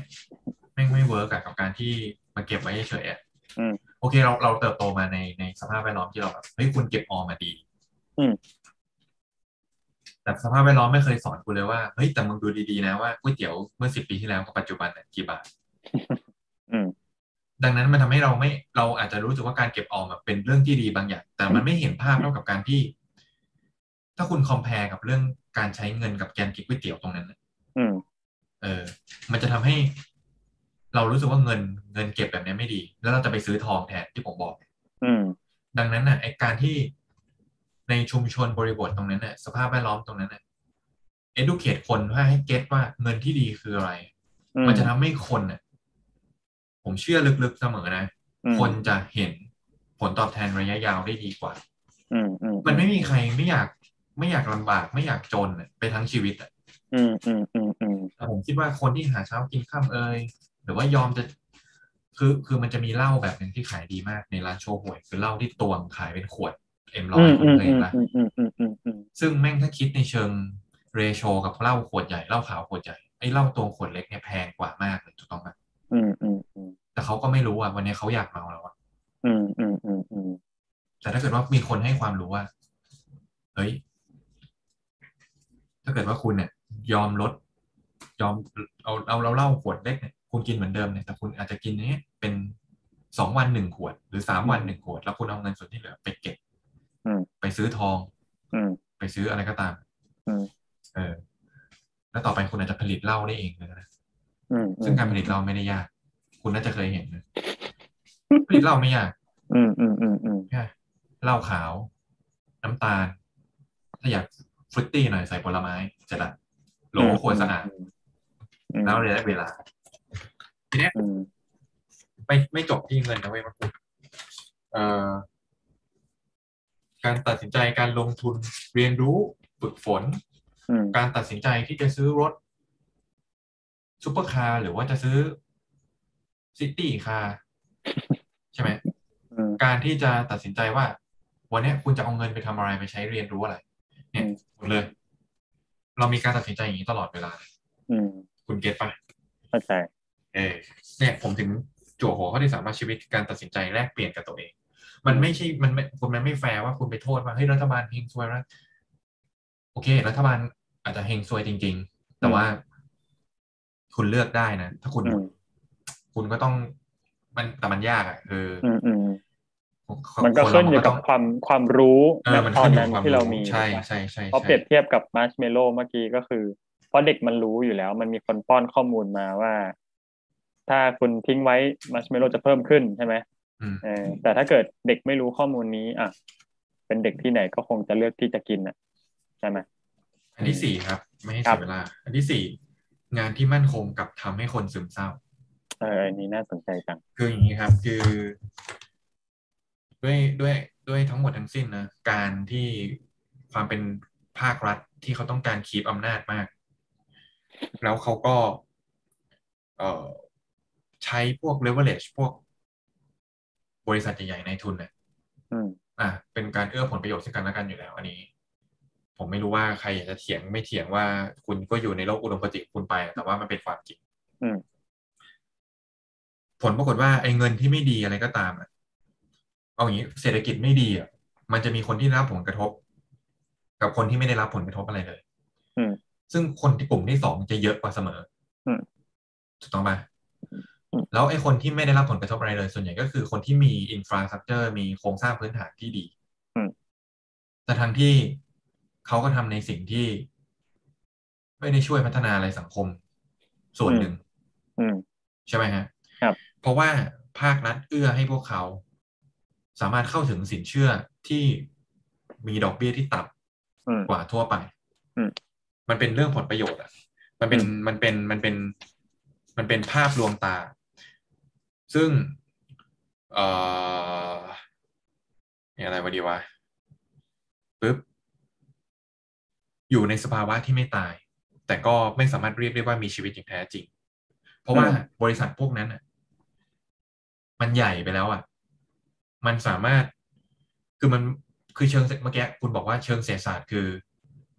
B: แม่งไม่เวิร์กอะกับการที่มาเก็บไว้เฉยๆอะ
C: อืม
B: โอเคเราเราเติบโตมาในในสภาพแวดล้อมที่เราแบบเฮ้ยคุณเก็บออมมาดี
C: อืม
B: แต่สภาพแวดล้อมไม่เคยสอนคุณเลยว่าเฮ้ยแต่มึงดูดีๆนะว่าก๋วยเตี๋ยวเมื่อสิบปีที่แล้วกับปัจจุบันเนี่ยกี่บาท
C: อืม
B: ดังนั้นมันทำให้เราไม่เราอาจจะรู้สึกว่าการเก็บออมอะเป็นเรื่องที่ดีบางอย่าง แต่มันไม่เห็นภาพเท่ากับการที่ ถ้าคุณคอมเพลกับเรื่องการใช้เงินกับการกินก๋วยเตี๋ยวตรงนั้นน่ะ
C: อืม
B: เออ มันจะทำให้ เรารู้สึกว่าเงินเงินเก็บแบบนี้ไม่ดี แล้วเราจะไปซื้อทองแทนที่ผมบอก
C: อืม
B: ดังนั้นน่ะไอการที่ ในชุมชนบริบทตรงนั้นน่ะสภาพแวดล้อมตรงนั้นน่ะ educate คนว่าให้เก็ตว่าเงินที่ดีคืออะไร
C: อื
B: มันจะทำให้คนน่ะ ผมเชื่อลึกๆเสมอนะ
C: อืม
B: คนจะเห็นผลตอบแทนระยะยาวได้ดีกว่า
C: อืมอืม
B: มันไม่มีใครไม่อยากไม่อยากลำบาก ไม่อยากจนน่ะไปทั้งชีวิตอะ
C: อืมอืมอืมอืม
B: แต่ผมคิดว่าคนที่หาเช้ากินข้ามเอยหรือว่ายอมจะ คือคือมันจะมีเหล้าแบบหนึ่งที่ขายดีมากในร้านโชว์หวย คือเหล้าที่ตวงขายเป็นขวด เอ็มร้อ
C: อื
B: ย
C: ม
B: คุ
C: อื
B: ณ
C: ม
B: เคย
C: อื
B: เห็
C: ม
B: นปะ
C: อืมอืมอืมอืมอืม
B: ซึ่งแม่งถ้าคิดในเชิงเรโชกับเหล้าขวดใหญ่เหล้าขาวขวดใหญ่ไอ้เหล้าตัวขวดเล็กเนี่ยแพงกว่ามากเลยถูกต้องไหม
C: อืมอืมอืม
B: แต่เขาก็ไม่รู้อะวันนี้เขาอยากเมาแล้วอะ
C: อืมอืมอืมอืม
B: แต่ถ้าเกิดว่ามีคนให้ความรู้ว่าเฮ้ยถ้าเกิดว่าคุณเนี่ยยอมลด ยอมเอาเอาเราเหล้าขวดเล็กเนี่ยคุณกินเหมือนเดิมเนี่ยแต่คุณอาจจะกินเนี้ยเป็นสองวันหนึ่งขวด หรือสามวันหนึ่งขวด แล้วคุณเอาเงินส่วนที่เหลือไปเก็บ
C: อืม
B: ไปซื้อทอง
C: อืม
B: ไปซื้ออะไรก็ตาม
C: อืม
B: เออ แล้วต่อไปคุณอาจจะผลิตเหล้าได้เองเลยนะ
C: อืม
B: ซึ่งการผลิตเหล้าไม่ได้ยาก คุณน่าจะเคยเห็นนะผลิตเหล้าไม่ยาก
C: อืมอืมอืมอืม
B: แค่เหล้าขาว น้ำตาล ถ้าอยากฟรุตตี้หน่อยใส่ผลไม้เสร็จละโหลขวดสะอาด
C: อืม
B: แล้วระยะเวลาทีเนี้ย
C: อืม
B: ไม่ไม่จบที่เงินนะเว้ยมันคุณเอ่อ การตัดสินใจการลงทุนเรียนรู้ฝึกฝน
C: อืม
B: การตัดสินใจที่จะซื้อรถซูเปอร์คาร์หรือว่าจะซื้อ city car ใช่ไหม
C: อืม
B: การที่จะตัดสินใจว่า วันเนี้ยคุณจะเอาเงินไปทำอะไรไปใช้เรียนรู้อะไร เนี่ย
C: อืม
B: หมดเลย เรามีการตัดสินใจอย่างนี้ตลอดเวลา
C: อืม
B: คุณ get ปะ
C: เข้าใจ
B: เออเนี่ย ผมถึงจั่วหัวข้อที่สามว่าชีวิตการตัดสินใจแลกเปลี่ยนกับตัวเอง มันไม่ใช่มันไม่คุณมันไม่แฟร์ว่าคุณไปโทษว่าเฮ้ยรัฐบาลเฮงซวยนะโอเค รัฐบาลอาจจะเฮงซวยจริง ๆ แต่ว่า คุณเลือกได้นะถ้าคุณ
C: อืม
B: คุณก็ต้อง มันแต่มันยากอะเออ
C: อืมอืม
B: คน
C: มันก็
B: ค
C: ขึ้นอยู่
B: ต้
C: กับความความรู้
B: เออมัน
C: ตอ
B: ขึ้
C: น
B: นอยู่
C: นั้
B: กับความ
C: นที่เรามี
B: ใช่
C: ถูกปะ
B: ใช่ใช่
C: พอ
B: ใช่
C: เปรียบเทียบกับมาร์ชเมลโล่เมื่อกี้ก็คือเพราะเด็กมันรู้อยู่แล้ว มันมีคนป้อนข้อมูลมาว่า ถ้าคุณทิ้งไว้มาร์ชเมลโล่จะเพิ่มขึ้นใช่ไหม
B: อืม
C: เออ แต่ถ้าเกิดเด็กไม่รู้ข้อมูลนี้ อะ เป็นเด็กที่ไหนก็คงจะเลือกที่จะกินอะใช่ไหม
B: อันที่สี่ครับ ไม่ให้
C: ครั
B: เสี
C: บ
B: ยเวลา อันที่สี่งานที่มั่นคงกับทำให้คนซึมเศร้า
C: เอออันนี้น่าสนใจจัง
B: คืออย่างนี้ครับ คือ ด้วยด้วยด้วยทั้งหมดทั้งสิ้นนะการที่ความเป็นภาครัฐที่เขาต้องการคีบอำนาจมาก แล้วเขาก็ เอ่อใช้พวก leverage พวก บริษัทใหญ่ๆในทุนเนี่ย
C: อืม
B: อะเป็นการเอื้อผลประโยชน์ซึ่งกันและกันอยู่แล้ว อันนี้ ผมไม่รู้ว่าใครอยากจะเถียงไม่เถียงว่าคุณก็อยู่ในโลกอุดมคติของคุณไป แต่ว่ามันเป็นความจริง
C: อืม
B: ผลปรากฏว่าไอ้เงินที่ไม่ดีอะไรก็ตามอะเอาอย่างนี้เศรษฐกิจไม่ดีอะมันจะมีคนที่ได้รับผลกระทบ กับคนที่ไม่ได้รับผลกระทบอะไรเลย
C: อืม
B: ซึ่งคนที่กลุ่มที่สองจะเยอะกว่าเสมออ
C: ม
B: ถูกต้องไหม
C: อืม
B: แล้วไอ้คนที่ไม่ได้รับผลกระทบอะไรเลย ส่วนใหญ่ก็คือคนที่มีอินฟราสตรักเจอร์มีโครงสร้างพื้นฐานที่ดี
C: อืม
B: แต่ทั้งที่เขาก็ทำในสิ่งที่ ไม่ได้ช่วยพัฒนาอะไรสังคม ส่วนหนึ่ง
C: อืม
B: ใช่ไหมฮะ
C: ครับ
B: เพราะว่าภาครัฐเอื้อให้พวกเขา สามารถเข้าถึงสินเชื่อที่มีดอกเบี้ยที่ต่
C: อืมำ
B: กว่าทั่วไป
C: อืม
B: มันเป็นเรื่องผลประโยชน์อะ มันเป็น
C: อืม
B: มันเป็นมันเป็น มันเป็นภาพลวงตา ซึ่งเอ่อนี่อะไรวะดีวะปึ๊บอยู่ในสภาวะที่ไม่ตาย แต่ก็ไม่สามารถเรียกได้ว่ามีชีวิตอย่างแท้จริง เพราะว่า
C: อืม
B: บริษัทพวกนั้นอะ มันใหญ่ไปแล้วอะ มันสามารถคือมันคือเชิงเมื่อกี้คุณบอกว่าเชิงเศรษฐศาสตร์คือ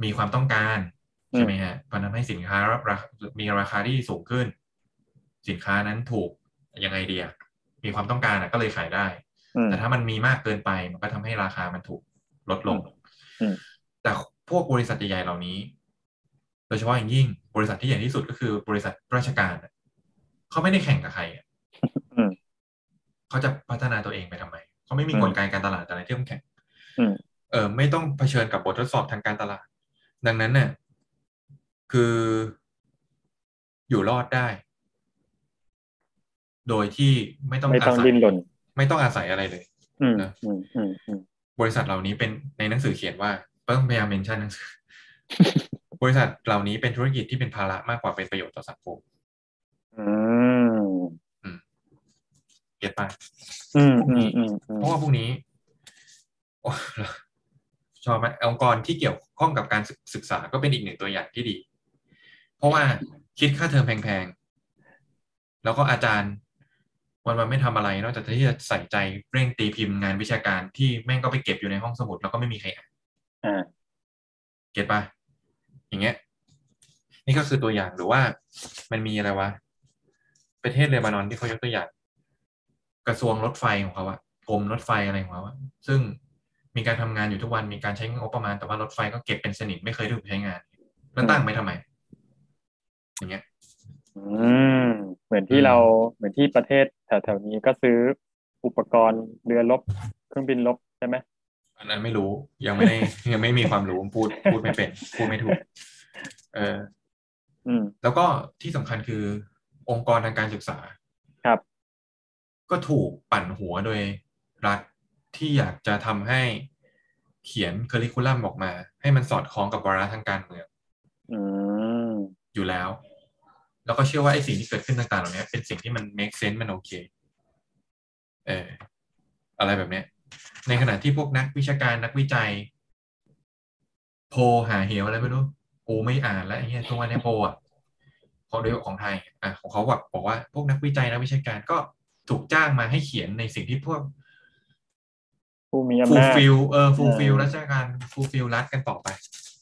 B: มีความต้องการ ใช่ไหมฮะมันทำให้สินค้ารามีราคาที่สูงขึ้น สินค้านั้นถูก ยังไงเดียมีความต้องการอะก็เลยขายได้
C: อืม
B: แต่ถ้ามันมีมากเกินไปมันก็ทำให้ราคามันถูกลดลง
C: อืม
B: แต่พวกบริษัทใหญ่ๆเหล่านี้ โดยเฉพาะอย่างยิ่งบริษัทที่ใหญ่ที่สุดก็คือบริษัทราชการอะเขาไม่ได้แข่งกับใครอะ
C: อืม
B: เขาจะพัฒนาตัวเองไปทำไมเขาไม่มี
C: อืม
B: กลไกการตลาดอะไรที่ต้องแข่ง
C: อืม
B: เออไม่ต้องเผชิญกับบททดสอบทางการตลาด ดังนั้นเนี่ยคืออยู่รอดได้ โดยที่ไม่ต้อง
C: ไม่ต้อง
B: อาศัย
C: ดิ้นรน
B: ไม่ต้องอาศัยอะไรเลย
C: อืม
B: นะ
C: อืมอืมอืม
B: บริษัทเหล่านี้เป็นในหนังสือเขียนว่าต้องพยายามเมนชั่นหนังสือบริษัทเหล่านี้เป็นธุรกิจที่เป็นภาระมากกว่าเป็นประโยชน์ต่อสังคม
C: อืม
B: เก็ตปะ
C: อืมอืมอืมอืม
B: เพราะว่าพวกนี้โอ้ชอบไหมองค์กรที่เกี่ยวข้องกับการศึกศึกษาก็เป็นอีกหนึ่งตัวอย่างที่ดี เพราะว่าคิดค่าเทอมแพงๆ แล้วก็อาจารย์ วันวันๆไม่ทำอะไรนอกจากที่จะใส่ใจเร่งตีพิมพ์งานวิชาการที่แม่งก็ไปเก็บอยู่ในห้องสมุดแล้วก็ไม่มีใครอ่าน
C: อ่า
B: เก็ตปะอย่างเงี้ย นี่ก็คือตัวอย่างหรือว่ามันมีอะไรวะประเทศเลบานอนที่เขายกตัวอย่าง กระทรวงรถไฟของเขาอะกรมรถไฟอะไรของเขาอะซึ่งมีการทำงานอยู่ทุกวันมีการใช้งบประมาณแต่ว่ารถไฟก็เก็บเป็นสนิทไม่เคยถูกใช้งาน แล้วตั้งไปทำไม อย่างเงี้ย
C: อืม เหมือนที่
B: อืม
C: เราเหมือนที่ประเทศแถวๆนี้ก็ซื้ออุปกรณ์เรือรบเครื่องบินรบใช่ไหม
B: อันนั้นไม่รู้ยังไม่ได้ยังไม่มีความรู้พูดพูดไม่เป็นพูดไม่ถูก เออ
C: อืม
B: แล้วก็ที่สำคัญคือองค์กรทางการศึกษา
C: ครับ
B: ก็ถูกปั่นหัวโดยรัฐที่อยากจะทำให้เขียนเคอริคูลัมออกมา ให้มันสอดคล้องกับวาระทางการเมือง
C: อืม
B: อยู่แล้ว แล้วก็เชื่อว่าไอ้สิ่งที่เกิดขึ้นต่างๆเหล่านี้เป็นสิ่งที่มัน make sense มันโอเคเอออะไรแบบเนี้ยในขณะที่พวกนักวิชาการนักวิจัย โพลหาเหวอะไรไม่รู้กูไม่อ่านแล้วไอ้เหี้ยทุกวันนี้โพลอะของโดยของไทยอะของเขาแบบบอกว่าพวกนักวิจัยนักวิชาการก็ถูกจ้างมาให้เขียนในสิ่งที่พวก
C: ผู้มีอำนาจ
B: fulfill เออ fulfill
C: เออ
B: ราชการ fulfill รัฐกันต่อไป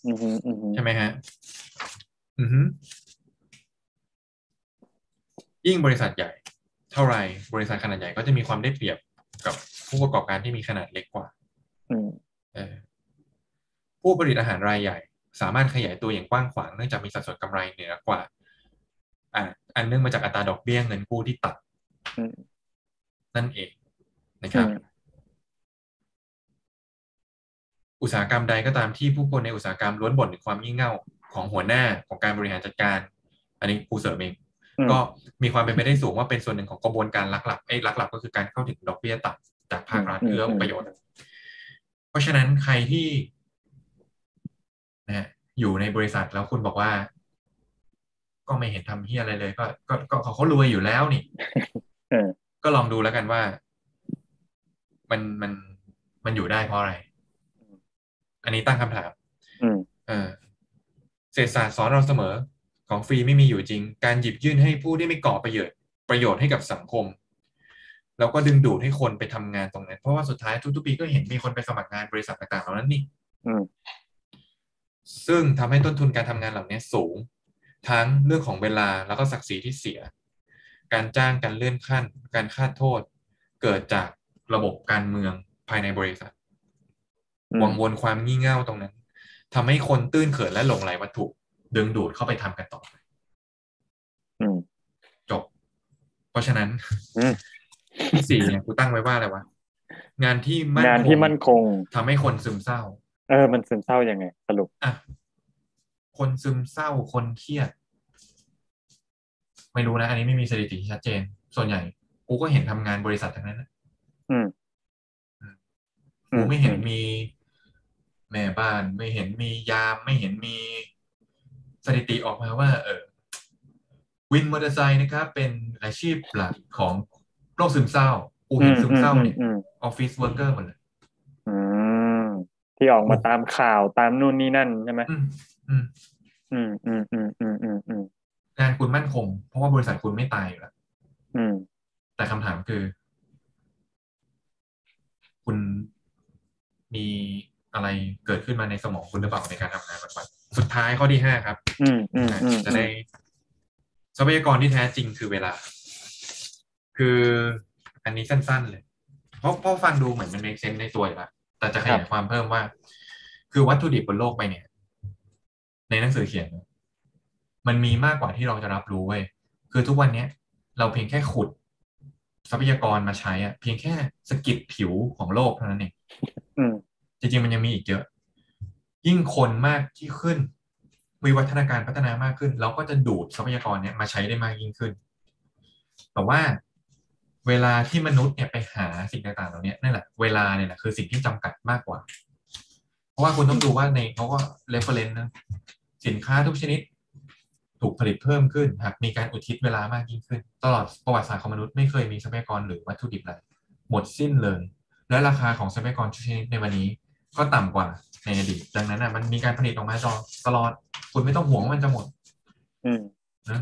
C: อืมฮึอืมฮึ
B: ใช่ไหมฮะ อือฮึ ยิ่งบริษัทใหญ่เท่าไหร่บริษัทขนาดใหญ่ก็จะมีความได้เปรียบกับผู้ประกอบการที่มีขนาดเล็กกว่า
C: อืม
B: เออผู้ผลิตอาหารรายใหญ่ สามารถขยายตัวอย่างกว้างขวางเนื่องจากมีสัดส่วนกำไรเหนือกว่าอ่าอันเนื่องมาจากอัตราดอกเบี้ยเงินกู้ที่ต่ำ
C: อืม
B: นั่นเองนะครับ
C: อืม
B: อุตสาหกรรมใดก็ตามที่ผู้คนในอุตสาหกรรมล้วนบ่นถึงความงี่เง่าของหัวหน้าของการบริหารจัดการ อันนี้กูเสริมเอง
C: อืม
B: ก็มีความเป็นไปได้สูงว่าเป็นส่วนหนึ่งของกระบวนการลักหลับไอ้ยลักหลับก็คือการเข้าถึงดอกเบี้ยต่ำจากภาครัฐ
C: อืม
B: เอื้อ
C: อืม
B: ประโยชน์ เพราะฉะนั้นใครที่นะฮะอยู่ในบริษัทแล้วคุณบอกว่า ก็ไม่เห็นทำเฮียอะไรเลย ก็ ก็ก็เขาเขารวยอยู่แล้วนี่
C: เออ
B: ก็ลองดูแล้วกันว่า มันมันมันอยู่ได้เพราะอะไร อันนี้ตั้งคำถาม
C: อืม
B: เออเศรษฐศาสตร์สอนเราเสมอ ของฟรีไม่มีอยู่จริง การหยิบยื่นให้ผู้ที่ไม่ก่อประโยชน์ประโยชน์ให้กับสังคม แล้วก็ดึงดูดให้คนไปทำงานตรงนั้น เพราะว่าสุดท้ายทุกๆปีก็เห็นมีคนไปสมัครงานบริษัทต่างๆเหล่านั้นนี่
C: อืม
B: ซึ่งทำให้ต้นทุนการทำงานเหล่านี้สูง ทั้งเรื่องของเวลาแล้วก็ศักดิ์ศรีที่เสีย การจ้างการเลื่อนขั้น การคาดโทษ เกิดจากระบบการเมืองภายในบริษัท
C: อืม
B: วังวนความงี่เง่าตรงนั้นทำให้คนตื้นเขินและหลงไหลวัตถุ ดึงดูดเข้าไปทำกันต่อ
C: อืม
B: จบ เพราะฉะนั้น
C: อืม
B: ที่สี่เนี่ยกูตั้งไว้ว่าอะไรวะงานที่มั่น
C: งานที่มั่นคง
B: ทำให้คนซึมเศร้า
C: เออ มันซึมเศร้ายังไง สรุป
B: อะคนซึมเศร้าคนเครียด ไม่รู้นะ อันนี้ไม่มีสถิติที่ชัดเจน ส่วนใหญ่ กูก็เห็นทำงานบริษัททั้งนั้นนะ
C: อืม
B: กูไม่เห็นมีแม่บ้าน ไม่เห็นมียาม ไม่เห็นมี สถิติออกมาว่าเออวินมอเตอร์ไซค์นะครับ เป็นอาชีพหลักของโรคซึมเศร้ากูเห็นซึมเศร้าเนี่ย
C: อืม
B: office worker หมดเลย
C: อืมที่ออกมาตามข่าวตามนู่นนี่นั่นใช่ไหม
B: อืมอืม
C: อืมอืมอืมอืมอืมอืม
B: งานคุณมั่นคง เพราะว่าบริษัทคุณไม่ตายอยู่แล้ว
C: อืม
B: แต่คำถามคือ คุณมีอะไรเกิดขึ้นมาในสมองคุณหรือเปล่าในการทำงานวันๆ สุดท้ายข้อที่ห้าครับ
C: อืมอืมอืม
B: จะได้ทรัพยากรที่แท้จริงคือเวลา คืออันนี้สั้นๆเลย เพราะเพราะฟังดูเหมือนมัน make sense ในตัวอยู่แล้วแต่จะขยายความเพิ่มว่า คือวัตถุดิบบนโลกไปเนี่ย ในหนังสือเขียน มันมีมากกว่าที่เราจะรับรู้เว้ยคือทุกวันเนี้ย เราเพียงแค่ขุดทรัพยากรมาใช้อะเพียงแค่สกิดผิวของโลกเท่านั้นเอง
C: อืม
B: จริงๆมันยังมีอีกเยอะ ยิ่งคนมากที่ขึ้น วิวัฒนาการพัฒนามากขึ้น เราก็จะดูดทรัพยากรเนี่ยมาใช้ได้มากยิ่งขึ้น แต่ว่าเวลาที่มนุษย์เนี่ยไปหาสิ่งต่างๆเหล่านี้นั่นแหละเวลาเนี่ยแหละคือสิ่งที่จำกัดมากกว่า เพราะว่าคุณต้องดูว่าในเขาก็ reference นะสินค้าทุกชนิดถูกผลิตเพิ่มขึ้นหากมีการอุทิศเวลามากยิ่งขึ้น ตลอดประวัติศาสตร์ของมนุษย์ไม่เคยมีทรัพยากรหรือวัตถุดิบอะไรหมดสิ้นเลย และราคาของทรัพยากรทุกชนิดในวันนี้ก็ต่ำกว่า ในอดีตดังนั้นอะมันมีการผลิตออกมาจอตลอดคุณไม่ต้องห่วงว่ามันจะหมด
C: อืม
B: นะ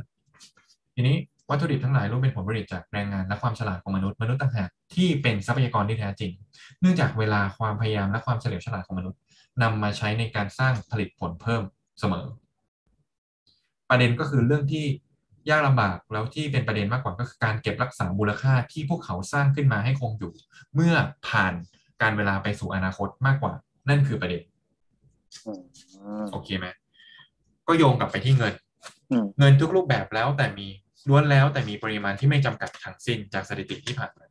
B: ทีนี้วัตถุดิบทั้งหลายล้วนเป็นผลผลิตจากแรงงานและความฉลาดของมนุษย์มนุษย์ต่างหากที่เป็นทรัพยากรที่แท้จริง เนื่องจากเวลาความพยายามและความเฉลียวฉลาดของมนุษย์นำมาใช้ในการสร้างผลิตผลเพิ่มเสมอ ประเด็นก็คือเรื่องที่ยากลำบากแล้วที่เป็นประเด็นมากกว่าก็คือการเก็บรักษามูลค่าที่พวกเขาสร้างขึ้นมาให้คงอยู่ เมื่อผ่านการเวลาไปสู่อนาคตมากกว่า นั่นคือประเด็น
C: อืม
B: โอเคไหมก็โยงกลับไปที่เงิน
C: อืม
B: เงินทุกรูปแบบแล้วแต่มีล้วนแล้วแต่มีปริมาณที่ไม่จำกัดทั้งสิ้นจากสถิติที่ผ่านมา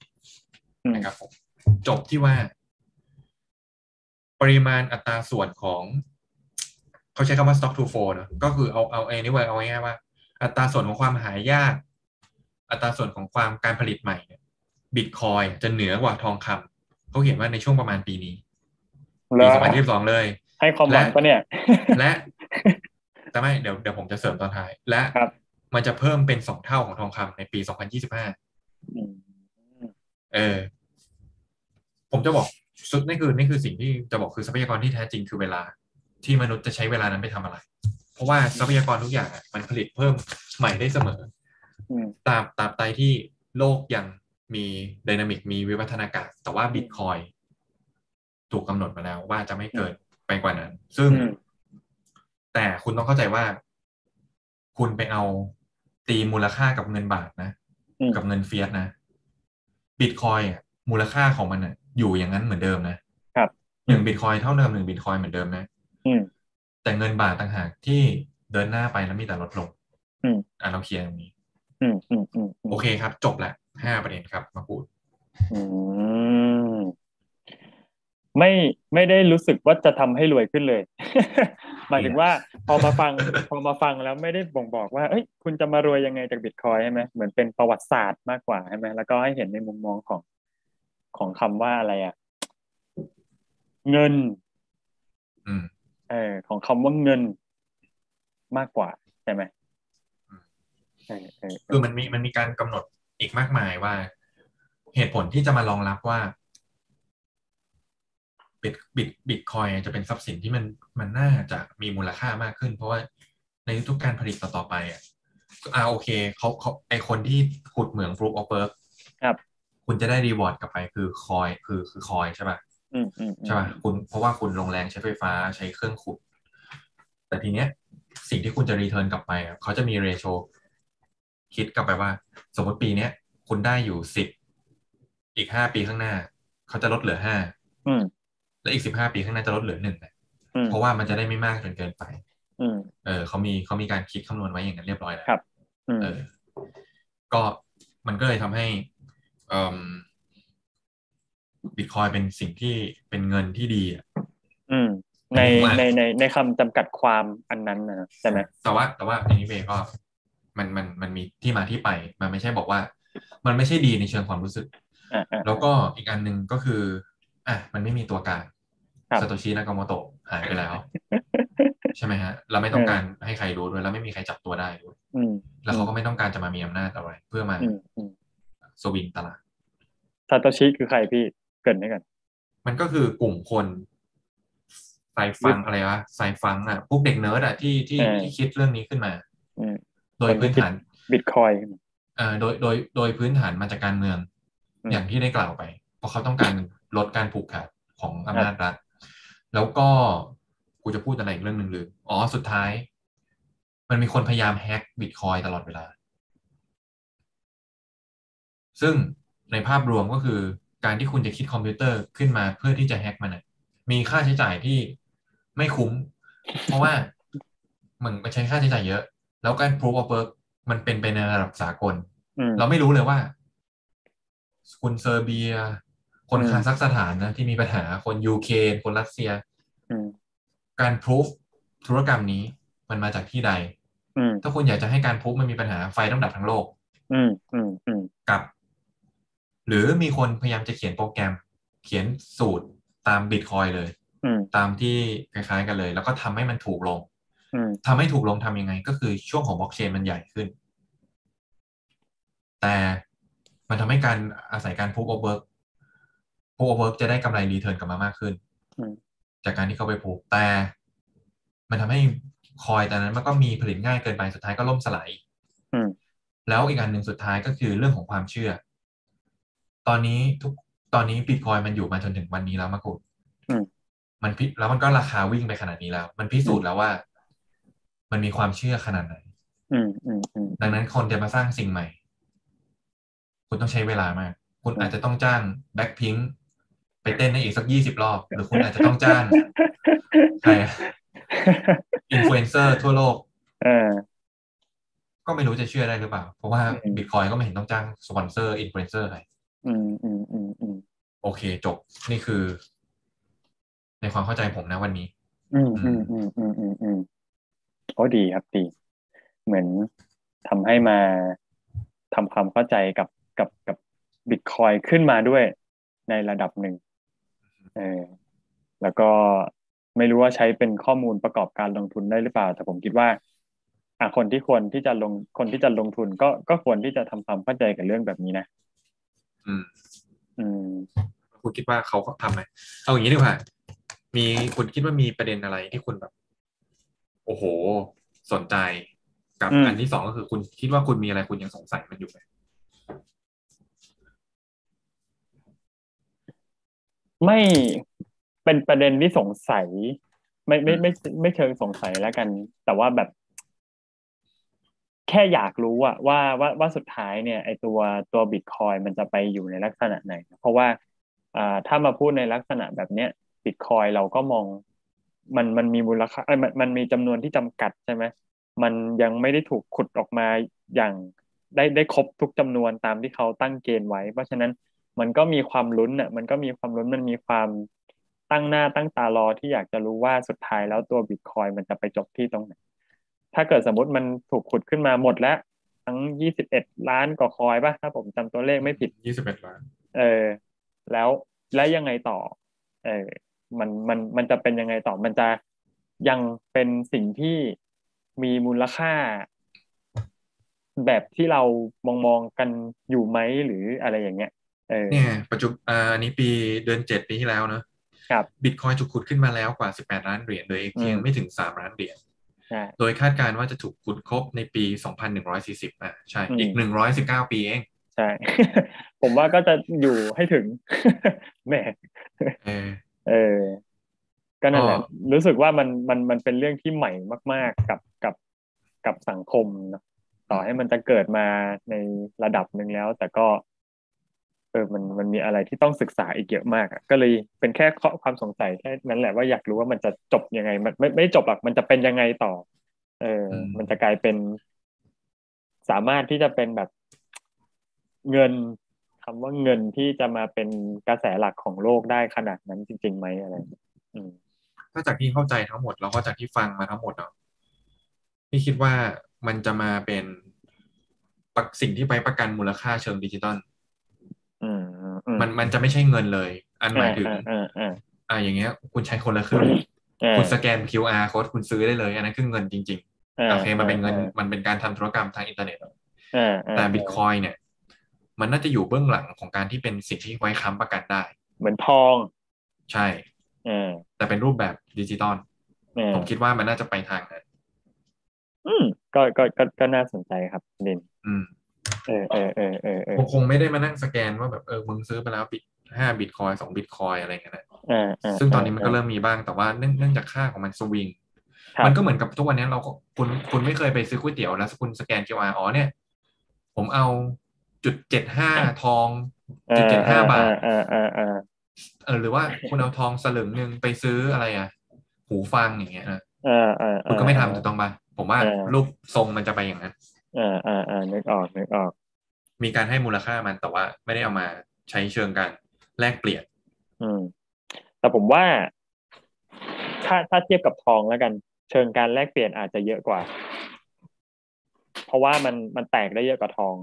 C: อืม
B: นะครับผมจบที่ว่า ปริมาณอัตราส่วนของ เขาใช้คำว่า stock to flow เนอะก็คือเอาเอาเอนี่ไว้เอาง่ายๆว่า อัตราส่วนของความหายาก อัตราส่วนของความการผลิตใหม่เนี่ยบิตคอยจะเหนือกว่าทองคำเขาเห็นว่าในช่วงประมาณปีนี้
C: แล้
B: ปี
C: ว
B: สองพันยี่สิบสองเลย
C: ให้ความหวังปะเนี่ย
B: และ แต่ไม่เดี๋ยวเดี๋ยวผมจะเสริมตอนท้าย และ
C: ครับ
B: มันจะเพิ่มเป็นสองเท่าของทองคำในปี2025
C: อืม
B: เออ ผมจะบอกสุดนี่คือนี่คือสิ่งที่จะบอกคือทรัพยากรที่แท้จริงคือเวลา ที่มนุษย์จะใช้เวลานั้นไปทำอะไร เพราะว่าทรัพยากรทุกอย่างอะมันผลิตเพิ่มใหม่ได้เสมอ
C: อืม
B: ตราบตราบใดที่โลกยังมีดินามิกมีวิวัฒนาการแต่ว่าบิตคอย ถูกกำหนดมาแล้วว่าจะไม่เกินไปกว่านั้น ซึ่ง
C: อืม
B: แต่คุณต้องเข้าใจว่า คุณไปเอาตีมูลค่ากับเงินบาทนะ
C: อืม
B: กับเงินเฟียสนะบิตคอยอะมูลค่าของมันอะอยู่อย่างนั้นเหมือนเดิมนะครับหนึ่งบิตคอยเท่าเดิมหนึ่งบิตคอยเหมือนเดิมนะ
C: อืม
B: แต่เงินบาทต่างหากที่เดินหน้าไปแล้วมีแต่ลดลง
C: อืม
B: อะเราเคลียร์ตรงนี้
C: อืมอืมอืมอืม
B: โอเคครับ จบละห้าประเด็นครับ มาพูด
C: อืม ไม่ไม่ได้รู้สึกว่าจะทำให้รวยขึ้นเลย หมายถึงว่าพอมาฟังพอมาฟังแล้วไม่ได้บ่งบอกว่าเอ้ย คุณจะมารวยยังไงจากบิตคอยใช่ไหมเหมือนเป็นประวัติศาสตร์มากกว่าใช่ไหมแล้วก็ให้เห็นในมุมมองของของคำว่าอะไรอะเงิน
B: อืม
C: เออของคำว่าเงินมากกว่าใช่ไหม
B: อืม
C: เออเออเอ
B: คือ
C: อ
B: มันมีมันมีการกำหนดอีกมากมายว่า เหตุผลที่จะมารองรับว่า บิตบิตบิตคอยจะเป็นทรัพย์สินที่มันมันน่าจะมีมูลค่ามากขึ้น เพราะว่าในทุกๆการผลิตต่อๆไปอะอ่าโอเคเขาเขาไอคนที่ขุดเหมือง proof of work
C: ครับ
B: คุณจะได้ reward กลับไปคือคอยคือคือคอยใช่ป่ะ
C: อืมอืมอืม
B: ใช่ป่ะคุณเพราะว่าคุณลงแรงใช้ไฟฟ้าใช้เครื่องขุด แต่ทีเนี้ย สิ่งที่คุณจะ return กลับไปอะเขาจะมี ratio คิดกลับไปว่า สมมติปีเนี้ยคุณได้อยู่สิบอีกห้าปีข้างหน้า เขาจะลดเหลือห้า
C: อืม
B: และอีกสิบห้าปีข้างหน้าจะลดเหลือหนึ่ง
C: อืม
B: เพราะว่ามันจะได้ไม่มากจนเกินไป
C: อืม
B: เออเขามีเขามีการคิดคำนวณไว้อย่างนั้นเรียบร้อยแล้ว
C: ครับอืม
B: เออ ก็มันก็เลยทำให้เอ่อบิตคอยเป็นสิ่งที่เป็นเงินที่ดีอะ
C: อืมใน
B: ผมว่า
C: ในในในคำจำกัดความอันนั้นนะใช่ไหม
B: แต่ว่าแต่ว่าอันนี้เบย์ก็มันมันมันมีที่มาที่ไป มันไม่ใช่บอกว่า มันไม่ใช่ดีในเชิงความรู้สึก
C: อ่าอ่า
B: แล้วก็อีกอันหนึ่งก็คือ อะมันไม่มีตัวกลาง
C: ครับ
B: ซาโตชินากาโมโตะหายไปแล้ว ใช่ไหมฮะเราไม่ต้องการให้ใครรู้ด้วย แล้วไม่มีใครจับตัวได้ด้วย
C: อืม
B: แล้วเขาก็ไม่ต้องการจะมามีอำนาจอะไร เพื่อมา
C: อืมอืม
B: สวิงตลาด
C: ซาโตชิคือใครพี่เกริ่นให้กัน
B: มันก็คือกลุ่มคน cypherpunk อะไรวะ cypherpunk อะพวกเด็กเนิร์ดอะที่ที่
C: เออ
B: ที่คิดเรื่องนี้ขึ้นมา
C: อืม
B: โดยพื้นฐาน
C: บิตคอยน์
B: เอ่อโดยโดยโดยพื้นฐานมาจากการเมือง
C: อืม
B: อย่างที่ได้กล่าวไป เพราะเขาต้องการลดการผูกขาดของอำนาจรัฐ แล้วก็กูจะพูดอะไรอีกเรื่องหนึ่งลืมอ๋อสุดท้าย มันมีคนพยายามแฮ็กบิตคอยตลอดเวลา ซึ่งในภาพรวมก็คือการที่คุณจะคิดคอมพิวเตอร์ขึ้นมาเพื่อที่จะแฮ็กมันน่ะมีค่าใช้จ่ายที่ไม่คุ้ม เพราะว่ามันมันใช้ค่าใช้จ่ายเยอะ แล้วการ proof of work มันเป็นไปในระดับสากล
C: อืม
B: เราไม่รู้เลยว่าคนเซอร์เบีย คน
C: อืม
B: คาซัคสถานนะที่มีปัญหาคนยูเครนคนรัสเซีย
C: อืม
B: การพ o ูฟธุรกรรมนี้มันมาจากที่ใด
C: อืม
B: ถ้าคุณอยากจะให้การพ o ูฟมันมีปัญหาไฟต้องดับทั้งโลก
C: อืมอืมอืม
B: กับ หรือมีคนพยายามจะเขียนโปรแกรม เขียนสูตรตามบิตคอยเลย
C: อืม
B: ตามที่คล้ายๆกันเลย แล้วก็ทำให้มันถูกลง
C: อืม
B: ทำให้ถูกลงทำยังไง ก็คือช่วงของบล็อกเชนมันใหญ่ขึ้น แต่มันทำให้การอาศัยการ proof of work proof of work จะได้กำไรรีเทิร์นกลับมามากขึ้น
C: อืม
B: จากการที่เขาไปพูแต่ มันทำให้คอยแต่นั้นมันก็มีผลิตง่ายเกินไปสุดท้ายก็ล่มสลาย
C: อืม
B: แล้วอีกอันหนึ่งสุดท้ายก็คือเรื่องของความเชื่อ ตอนนี้ทุกตอนนี้บิตคอยมันอยู่มาจนถึงวันนี้แล้วมากุด
C: อืม
B: มันพิแล้วมันก็ราคาวิ่งไปขนาดนี้แล้ว มันพิสูจน์แล้วว่า มันมีความเชื่อขนาดไหน
C: อืมอืมอืม
B: ดังนั้นคนจะมาสร้างสิ่งใหม่ คุณต้องใช้เวลามาก คุณอาจจะต้องจ้างแบ็คพิง ไปเต้นในอีกสักยี่สิบรอบ หรือคุณอาจจะต้องจ้างใครอินฟลูเอนเซอร์ทั่วโลก
C: เออ
B: ก็ไม่รู้จะเชื่อได้หรือเปล่า เพราะว่า
C: อืม
B: บิตคอยน์ก็ไม่เห็นต้องจ้างสปอนเซอร์อินฟลูเอนเซอร์ใคร
C: อืมอืมอืมอืม
B: โอเค จบนี่คือ ในความเข้าใจผมนะวันนี้
C: อืมอืมอืมอืมอืมอืมโอ้ดีครับดี เหมือนทำให้มาทำความเข้าใจกับกับกับบิตคอยขึ้นมาด้วยในระดับหนึ่ง เออแล้วก็ไม่รู้ว่าใช้เป็นข้อมูลประกอบการลงทุนได้หรือเปล่า แต่ผมคิดว่าอะคนที่ควรที่จะลงคนที่จะลงทุนก็ก็ควรที่จะทำความเข้าใจกับเรื่องแบบนี้นะ
B: อืม
C: อืม
B: คุณคิดว่าเขาทำไหมเอาอย่างนี้ดีกว่ามีคุณคิดว่ามีประเด็นอะไรที่คุณแบบ โอ้โห สนใจกับ
C: อืม
B: อันที่สองก็คือคุณคิดว่าคุณมีอะไรคุณยังสงสัยมันอยู่ไหม
C: ไม่เป็นประเด็นที่สงสัยไม่ไม่ไม่ไม่ไม่เชิงสงสัยแล้วกัน แต่ว่าแบบ แค่อยากรู้อะว่าว่าว่าสุดท้ายเนี่ย ไอตัวตัวบิตคอยมันจะไปอยู่ในลักษณะไหน เพราะว่าอ่าถ้ามาพูดในลักษณะแบบเนี้ยบิตคอยเราก็มองมันมันมีมูลค่าเอ้ยมันมันมีจำนวนที่จำกัดใช่ไหมมันยังไม่ได้ถูกขุดออกมาอย่างได้ได้ครบทุกจำนวนตามที่เขาตั้งเกณฑ์ไว้ เพราะฉะนั้น มันก็มีความลุ้นอะมันก็มีความลุ้นมันมีความตั้งหน้าตั้งตารอที่อยากจะรู้ว่าสุดท้ายแล้วตัวบิตคอยมันจะไปจบที่ตรงไหน ถ้าเกิดสมมติมันถูกขุดขึ้นมาหมดแล้ว ทั้งยี่สิบเอ็ดล้านกว่าคอยป่ะถ้าผมจำตัวเลขไม่ผิด
B: ยี่สิบเอ็ดล้าน
C: เออ แล้วแล้วยังไงต่อ เออ มันมันมันจะเป็นยังไงต่อ มันจะยังเป็นสิ่งที่มีมูลค่า แบบที่เรามองมองกันอยู่ไหมหรืออะไรอย่างเงี้ย เออ
B: เนี่ยปัจจุบันอ่าอันนี้ปีเดือนเจ็ดปีที่แล้วเนอะ
C: ครับ
B: บิตคอยถูกขุดขึ้นมาแล้วกว่าสิบแปดล้านเหรียญโดยเพียง
C: อืม
B: ไม่ถึงสามล้านเหรียญ
C: ใช่
B: โดยคาดการณ์ว่าจะถูกขุดครบในปีสองพันหนึ่งร้อยสี่สิบอะใช่
C: อืม
B: อีกหนึ่งร้อยสิบเก้าปีเอง
C: ใช่ ผมว่าก็จะอยู่ให้ถึงแหม
B: เออ
C: เออก็นั่นแหละ
B: ก็
C: รู้สึกว่ามันมันมันเป็นเรื่องที่ใหม่มาก ๆ กับกับกับสังคมเนอะต่อให้มันจะเกิดมาในระดับหนึ่งแล้ว แต่ก็ เออมันมันมีอะไรที่ต้องศึกษาอีกเยอะมากอะก็เลยเป็นแค่ข้อความสงสัยแค่นั้นแหละว่าอยากรู้ว่ามันจะจบยังไง มันไม่ไม่จบหรอกมันจะเป็นยังไงต่อ เออ มันจะกลายเป็น สามารถที่จะเป็นแบบเงินคำว่าเงินที่จะมาเป็นกระแสหลักของโลกได้ขนาดนั้นจริงๆไหมอะไรอย่างเงี้ยอืม
B: ถ้าจากที่เข้าใจทั้งหมดแล้วก็จากที่ฟังมาทั้งหมดเนาะพี่คิดว่ามันจะมาเป็นปักสิ่งที่ไปประกันมูลค่าเชิงดิจิตอล
C: อื มอืมอืม
B: มันมันจะไม่ใช่เงินเลย อันหมายถึง
C: อ่าอ่าอ่า
B: อ่าอย่างเงี้ย คุณใช้คนละครึ่ง
C: อ่า
B: คุณสแกน QR code คุณซื้อได้เลย อันนั้นคือเงินจริงๆโอเคมันเป็นเงินมันเป็นการทำธุรกรรมทางอินเทอร์เน็ต
C: อ่าอ่า
B: แต่บิตคอยน์เนี่ย มันน่าจะอยู่เบื้องหลังของการที่เป็นสิ่งที่ไว้ค้ำประกันได้
C: เหมือนทอง
B: ใช่
C: อ่า
B: แต่เป็นรูปแบบดิจิตอล
C: อ่า
B: ผมคิดว่ามันน่าจะไปทางนั้น
C: อืมก็ก็ก็ก็น่าสนใจครับดิน
B: อืม
C: เออเออเออเออเออ
B: คงคงไม่ได้มานั่งสแกนว่าแบบเออมึงซื้อไปแล้วบิตห้าบิตคอยสองบิตคอยอะไรเงี้ยนะ
C: อ่าอ่า
B: ซึ่งตอนนี้มันก็เริ่มมีบ้างแต่ว่าเนื่องเนื่องจากค่าของมันสวิง
C: ครับ
B: มันก็เหมือนกับทุกวันนี้เราก็คุณคุณไม่เคยไปซื้อก๋วยเตี๋ยวแล้วคุณสแกน QR อ๋อเนี่ย ผมเอาจุดเจ็ดห้าทองจุดเจ็ดห้าบาท
C: อ่าอ่าอ่า
B: เออหรือว่าคุณเอาทองสลึงหนึ่งไปซื้ออะไรอะ หูฟังอย่างเงี้ยนะ
C: อ่าอ่า
B: คุณก็ไม่ทำถูกต้องปะผมว่า
C: เออ
B: รูปทรงมันจะไปอย่างนั้น
C: อ่าอ่าอ่านึกออกนึกออก
B: มีการให้มูลค่ามันแต่ว่าไม่ได้เอามาใช้เชิงการแลกเปลี่ยน
C: อืม แต่ผมว่า ถ้าถ้าเทียบกับทองแล้วกัน เชิงการแลกเปลี่ยนอาจจะเยอะกว่า เพราะว่ามันมันแตกได้เยอะกว่าทอง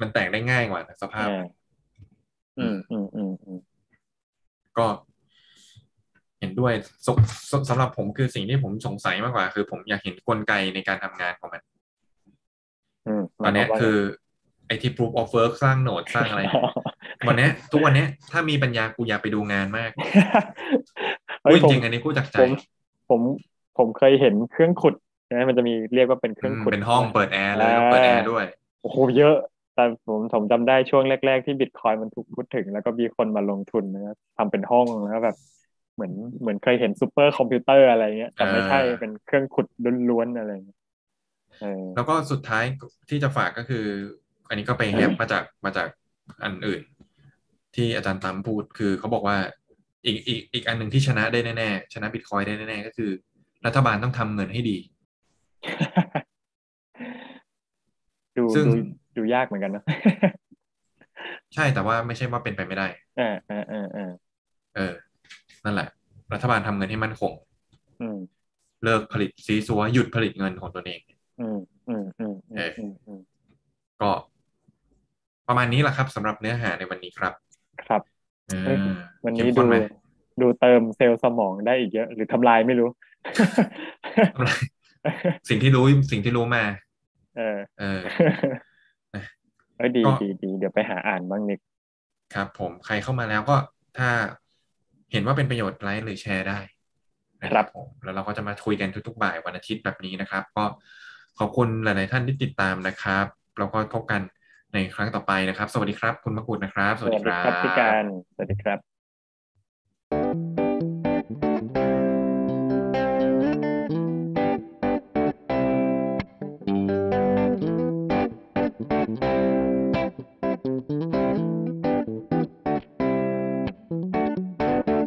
B: มันแตกได้ง่ายกว่านะสภาพ
C: อ่าอืมอืมอืมอืม
B: ก็เห็นด้วยสสสำหรับผมคือสิ่งที่ผมสงสัยมากกว่า คือผมอยากเห็นกลไกในการทำงานของมัน
C: อืม
B: ตอนเนี้ยคือไอที่ proof of work สร้างโหนดสร้างอะไร วันเนี้ยทุกวันเนี้ยถ้ามีปัญญากูอยากไปดูงานมาก
C: เฮ้
B: พู
C: ย
B: ด
C: ผม
B: จริงอันนี้พูดจากใจ
C: ผมผมผมเคยเห็นเครื่องขุดนะมันจะมีเรียกว่าเป็นเค
B: อื
C: รื่อง
B: ม
C: ขุด
B: เป็นห้องเปิดแอร์เลยต้องเปิดแอร์ด้วย
C: โอ้โหเยอะแต่ผมผมจำได้ช่วงแรก ๆ ที่บิตคอยน์มันถูกพูดถึง แล้วก็มีคนมาลงทุนนะครับทำเป็นห้องแล้วแบบเหมือนเหมือนเคยเห็นซูเปอร์คอมพิวเตอร์อะไรเงี้ยแต่ไม่ใช่
B: อ่า
C: เป็นเครื่องขุดล้วนๆอะไรเงี้ยเออ
B: แล้วก็สุดท้ายที่จะฝากก็คือ อันนี้ก็ไปแฮปมาจากมาจากอันอื่น ที่อาจารย์ตามพูดคือเขาบอกว่าอีกอีกอีกอันหนึ่งที่ชนะได้แน่ๆ ชนะบิตคอยได้แน่ๆ ก็คือ รัฐบาลต้องทำเงินให้ดี
C: ดู
B: ซึ่ง
C: ดูดูยากเหมือนกันเนอะ
B: ใช่แต่ว่าไม่ใช่ว่าเป็นไปไม่ได้
C: อ่าอ่าอ่าอ่า
B: เออ นั่นแหละ รัฐบาลทำเงินให้มั่นคง
C: อืม
B: เลิกผลิตซีซัวหยุดผลิตเงินของตนเอง
C: อืมอืมอืมอื
B: เอ
C: ม
B: ออื
C: มอืม
B: ก็ประมาณนี้แหละครับสำหรับเนื้อหาในวันนี้ครับ
C: ครับ
B: เอ
C: เฮ้ย
B: อ
C: วันนี้
B: เข้ม
C: ดู
B: ข้นไหม
C: ดูเติมเซลล์สมองได้อีกเยอะ หรือทำลายไม่รู้
B: สิ่งที่รู้สิ่งที่รู้มา
C: เออ
B: เออ
C: เอ้ยดี
B: ก็
C: ดีดีเดี๋ยวไปหาอ่านบ้างนิก
B: ครับ ผมใครเข้ามาแล้วก็ถ้าเห็นว่าเป็นประโยชน์ไลค์หรือแชร์ได้นะครับผมแล้วเราก็จะมาคุยกันทุกๆบ่ายวันอาทิตย์แบบนี้นะครับ ก็ ขอบคุณหลาย ๆ ท่านที่ติดตามนะครับแล้วก็พบกันในครั้งต่อไปนะครับ สวัสดีครับ คุณมะกุดนะครับ สวัสดีครับ
C: พี่การสวัสดีครับ